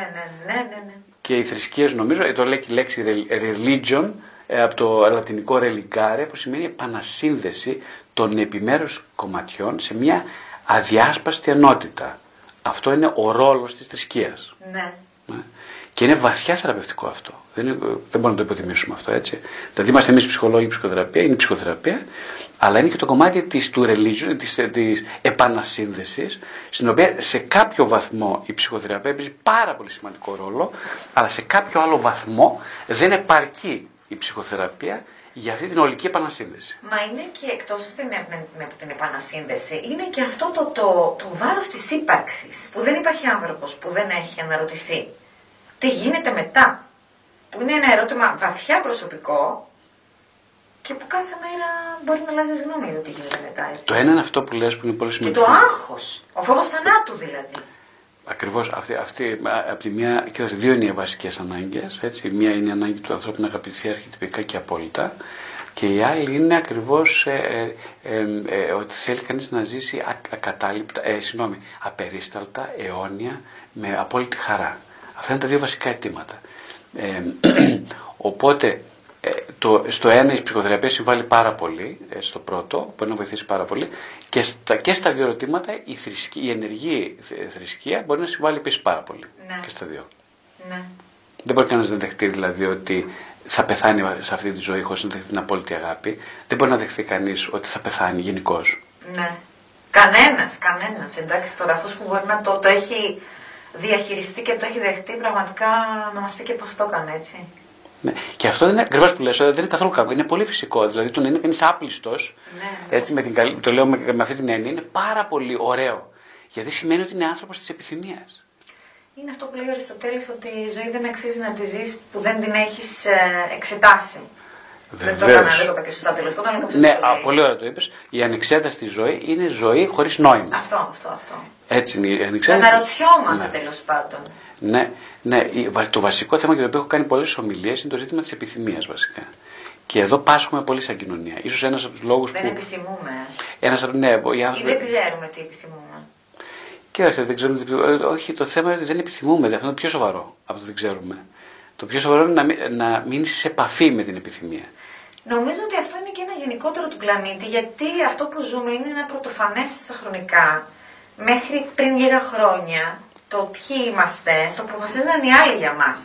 ναι, ναι, ναι. Και οι θρησκείες νομίζω, ε, το λέει και η λέξη re- religion ε, από το λατινικό religare που σημαίνει επανασύνδεση των επιμέρους κομματιών σε μια αδιάσπαστη ενότητα. Αυτό είναι ο ρόλος της θρησκείας. ναι. Ε; Και είναι βαθιά θεραπευτικό αυτό. Δεν, είναι, δεν μπορούμε να το υποτιμήσουμε αυτό έτσι. Δηλαδή είμαστε εμείς ψυχολόγοι ψυχοθεραπεία, είναι η ψυχοθεραπεία, αλλά είναι και το κομμάτι της, του religion, της, της επανασύνδεσης, στην οποία σε κάποιο βαθμό η ψυχοθεραπεία παίζει πάρα πολύ σημαντικό ρόλο, αλλά σε κάποιο άλλο βαθμό δεν επαρκεί η ψυχοθεραπεία για αυτή την ολική επανασύνδεση. Μα είναι και εκτός την, με- με- από την επανασύνδεση, είναι και αυτό το, το, το βάρος της ύπαρξης, που δεν υπάρχει άνθρωπος που δεν έχει αναρωτηθεί. Τι γίνεται μετά, που είναι ένα ερώτημα βαθιά προσωπικό και που κάθε μέρα μπορεί να αλλάζει γνώμη για το τι γίνεται μετά, έτσι. Το ένα είναι αυτό που λες που είναι πολύ Και σημαντικό. το άγχος, ο φόβος θανάτου δηλαδή. Ακριβώς αυτή, αυτή, από τη μία, κοίταξε, δύο είναι οι βασικές ανάγκες. Μία είναι η ανάγκη του ανθρώπου να αγαπηθεί αρχιτυπικά και απόλυτα. Και η άλλη είναι ακριβώς ε, ε, ε, ε, ότι θέλει κανείς να ζήσει α, ακατάληπτα, ε, συγγνώμη, απερίσταλτα, αιώνια, με απόλυτη χαρά. Αυτά είναι τα δύο βασικά αιτήματα. Ε, οπότε, ε, το, στο ένα η ψυχοθεραπεία συμβάλλει πάρα πολύ, ε, στο πρώτο, μπορεί να βοηθήσει πάρα πολύ, και στα, και στα δύο ερωτήματα η, θρησκεία, η ενεργή θ- θρησκεία μπορεί να συμβάλλει επίσης πάρα πολύ. Ναι. Και στα δύο. Ναι. Δεν μπορεί κανένας να δεχτεί δηλαδή ότι θα πεθάνει σε αυτή τη ζωή χωρίς να δεχτεί την απόλυτη αγάπη. Δεν μπορεί να δεχτεί κανείς ότι θα πεθάνει γενικώς. Ναι. Κανένας, κανένας. Εντάξει, τώρα αυτός που μπορεί να το, το έχει διαχειριστεί και το έχει δεχτεί, πραγματικά να μας πει και πώς το έκανε, έτσι. Ναι. Και αυτό δεν είναι ακριβώς που λες, δεν είναι καθόλου κακό. Είναι πολύ φυσικό. Δηλαδή το να είναι κανείς άπλιστος, Ναι. έτσι με την καλή, το λέω με, με αυτή την έννοια, είναι πάρα πολύ ωραίο. Γιατί σημαίνει ότι είναι άνθρωπος της επιθυμίας. Είναι αυτό που λέει ο Αριστοτέλης ότι η ζωή δεν αξίζει να τη ζεις που δεν την έχεις ε, εξετάσει. Δεν το Βεβαίω. έκανα, δεν το είπα και σωστά τέλος πάντων, αλλά κάποιος Ναι, το λέει. α, πολύ ωραία το είπες. Η ανεξέταστη ζωή είναι ζωή χωρίς νόημα. Αυτό, αυτό, αυτό. Έτσι είναι η Να ανεξέταστη. αναρωτιόμαστε Ναι. τέλος πάντων. Ναι, ναι, η- βα- το βασικό θέμα για το οποίο έχω κάνει πολλές ομιλίες είναι το ζήτημα της επιθυμίας βασικά. Και εδώ πάσχουμε πολύ σαν κοινωνία. Ίσως ένας από τους λόγους Δεν που. επιθυμούμε. Ένας από, ναι, οι Ή άνθρωποι. δεν ξέρουμε τι επιθυμούμε. Κοίταξε, δεν ξέρουμε. τι επιθυμούμε. Ε, Όχι, το θέμα είναι ότι δεν επιθυμούμε. Αυτό είναι το πιο σοβαρό από το δεν ξέρουμε. Το πιο σοβαρό είναι να, μην, να μείνεις σε επαφή με την επιθυμία. Νομίζω ότι αυτό είναι και ένα γενικότερο του πλανήτη, γιατί αυτό που ζούμε είναι ένα πρωτοφανές χρονικά. Μέχρι πριν λίγα χρόνια, το ποιοι είμαστε, το αποφασίζαν οι άλλοι για μας.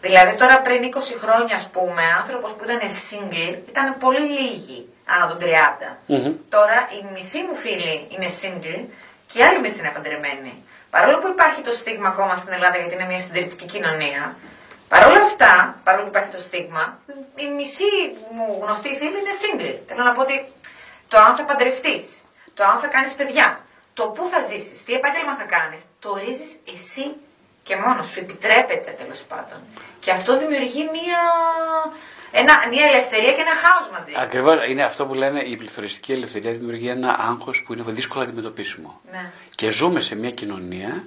Δηλαδή τώρα πριν 20 χρόνια, ας πούμε, άνθρωπος που ήταν single ήταν πολύ λίγοι, ανά των 30. Μμμ. Τώρα οι μισοί μου φίλοι είναι single και οι άλλοι μισοί είναι παντρεμένοι. Παρόλο που υπάρχει το στίγμα ακόμα στην Ελλάδα γιατί είναι μια συντηρητική κοινωνία, Παρ' όλα αυτά, παρόλο που υπάρχει το στίγμα, οι μισοί μου γνωστοί φίλοι είναι single. Θέλω να πω ότι το αν θα παντρευτείς, το αν θα κάνεις παιδιά, το πού θα ζήσεις, τι επάγγελμα θα κάνεις, το ορίζεις εσύ και μόνος σου. Επιτρέπεται τέλος πάντων. Και αυτό δημιουργεί μία ένα, μια ελευθερία και ένα χάος μαζί. Ακριβώς. Είναι αυτό που λένε η πληθωριστική ελευθερία δημιουργεί ένα άγχος που είναι δύσκολο αντιμετωπίσιμο. Ναι. Και ζούμε σε μια κοινωνία ε,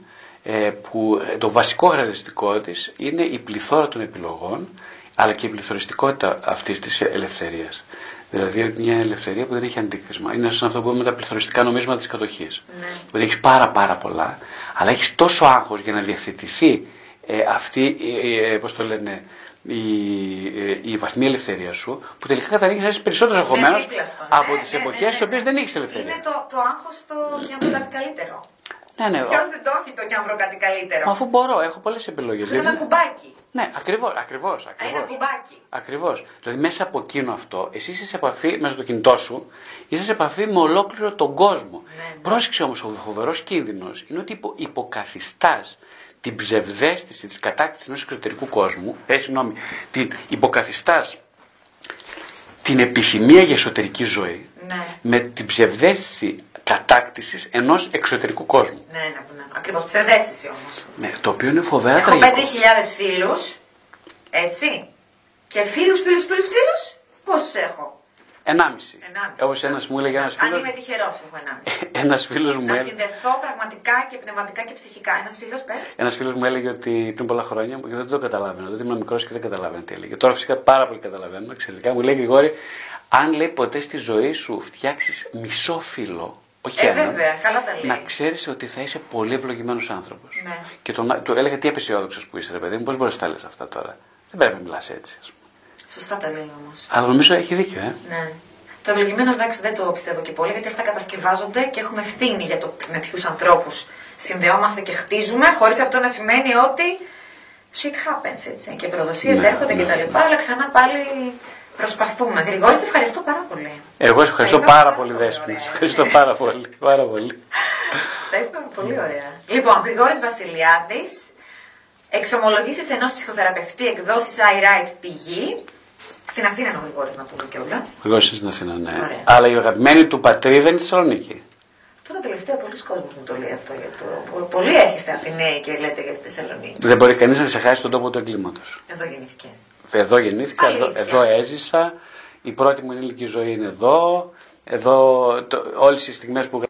που το βασικό χαρακτηριστικό της είναι η πληθώρα των επιλογών αλλά και η πληθωριστικότητα αυτής της ελευθερίας. Δηλαδή μια ελευθερία που δεν έχει αντίκρισμα. Είναι σαν αυτό που είπαμε τα πληθωριστικά νομίσματα της κατοχής. Ναι. Ότι έχεις πάρα πάρα πολλά, αλλά έχεις τόσο άγχος για να διευθετηθεί ε, αυτή, ε, ε, πώς το λένε, η, ε, η βαθμή ελευθερίας σου, που τελικά καταλήγει να είσαι περισσότερος αγχωμένος δίπλαστο, ναι, από ναι, τις ναι, εποχές ναι, στις ναι. οποίε δεν έχεις ελευθερία. Είναι το, το άγχος το για να βρω κάτι καλύτερο. Ναι, ναι. Ποιο δεν το έχει το για να βρω κάτι καλύτερο. Μα αφού μπορώ, έχω πολλές επιλογές. Είναι ένα κουμπάκι. Ναι, ακριβώς, ακριβώς. Α, Ένα κουμπάκι. Ακριβώς. Δηλαδή μέσα από εκείνο αυτό, εσύ είσαι σε επαφή, μέσα στο κινητό σου, είσαι σε επαφή με ολόκληρο τον κόσμο. ναι. Πρόσεξε όμως, ο φοβερός κίνδυνος είναι ότι υπο, υποκαθιστάς την ψευδέστηση της κατάκτησης ενός εξωτερικού κόσμου, ε, συγγνώμη, την υποκαθιστάς την επιθυμία για εσωτερική ζωή Ναι. Με την ψευδέστηση κατάκτησης ενός εξωτερικού κόσμου. Ναι, ναι, ναι. Ακριβώς. Ψευδέστηση όμως. Ναι, το οποίο είναι φοβερά Έχω 5.000 τραγικό. φίλους. Έτσι. Και φίλους, φίλους, φίλους, φίλους. Πόσους έχω; Ενάμιση. Ενάμιση. Όπως ένας μου έλεγε ένας Αν φίλος, είμαι τυχερός, έχω ενάμιση. ένας φίλος μου να έλεγε, συνδεθώ πραγματικά και πνευματικά και ψυχικά. Ένας φίλος, πες. Ένας φίλος μου έλεγε ότι πριν πολλά χρόνια, και δεν το καταλάβαινα, τότε ήμουν μικρός και δεν καταλάβαινα τι έλεγε. Τώρα φυσικά πάρα πολύ καταλαβαίνω, εξαιρετικά. Μου λέει Γρηγόρη, αν λέει ποτέ στη ζωή σου φτιάξεις μισό φίλο, όχι Ε, έναν, βέβαια, καλά τα λέει. να ξέρεις ότι θα είσαι πολύ ευλογημένος άνθρωπος. Ναι. Και τον, του έλεγα τι απεσιόδοξος που είσαι, ρε παιδί μου, πώς μπορείς να τα λες αυτά τώρα; Δεν πρέπει να μιλάς έτσι. ας πούμε. Σωστά τα λέει όμως. Αλλά νομίζω έχει δίκιο, ε. Ναι. Το ευλογημένο εντάξει δεν το πιστεύω και πολύ γιατί αυτά κατασκευάζονται και έχουμε ευθύνη για το με ποιους ανθρώπους συνδεόμαστε και χτίζουμε, χωρίς αυτό να σημαίνει ότι shit happens έτσι. Και προδοσίες Ναι, έρχονται ναι, κτλ. ναι. Αλλά ξανά πάλι προσπαθούμε. Γρηγόρη, σε ευχαριστώ πάρα πολύ. Εγώ σε ευχαριστώ Τα είπαμε πάρα πάρα πολύ, πολύ Δέσποινα. ωραία, Σε έτσι. ευχαριστώ πάρα πολύ. Πάρα πολύ. Τα είπαμε πολύ ωραία. Λοιπόν, Γρηγόρης Βασιλιάδης, εξομολογήσεις ενός ψυχοθεραπευτή εκδόσεις iWrite πηγή. Στην Αθήνα είναι ο Γρηγόρης να πούμε κιόλας. Εγώ είσαι στην Αθήνα, ναι. Ωραία. Αλλά η αγαπημένη του πατρίδα είναι στη Θεσσαλονίκη. Τώρα τελευταία πολλοί κόσμοι μου το λέει αυτό. Για το... πο- Πολλοί έρχεστε Αθηναίοι και λέτε για τη Θεσσαλονίκη. Δεν μπορεί κανείς να ξεχάσει τον τόπο του εγκλήματος. Εδώ γεννηθήκες. Εδώ γεννήθηκα, εδώ, Αλήθεια. εδώ έζησα. Η πρώτη μου ενήλικη ζωή είναι εδώ. Εδώ το, όλες οι στιγμές που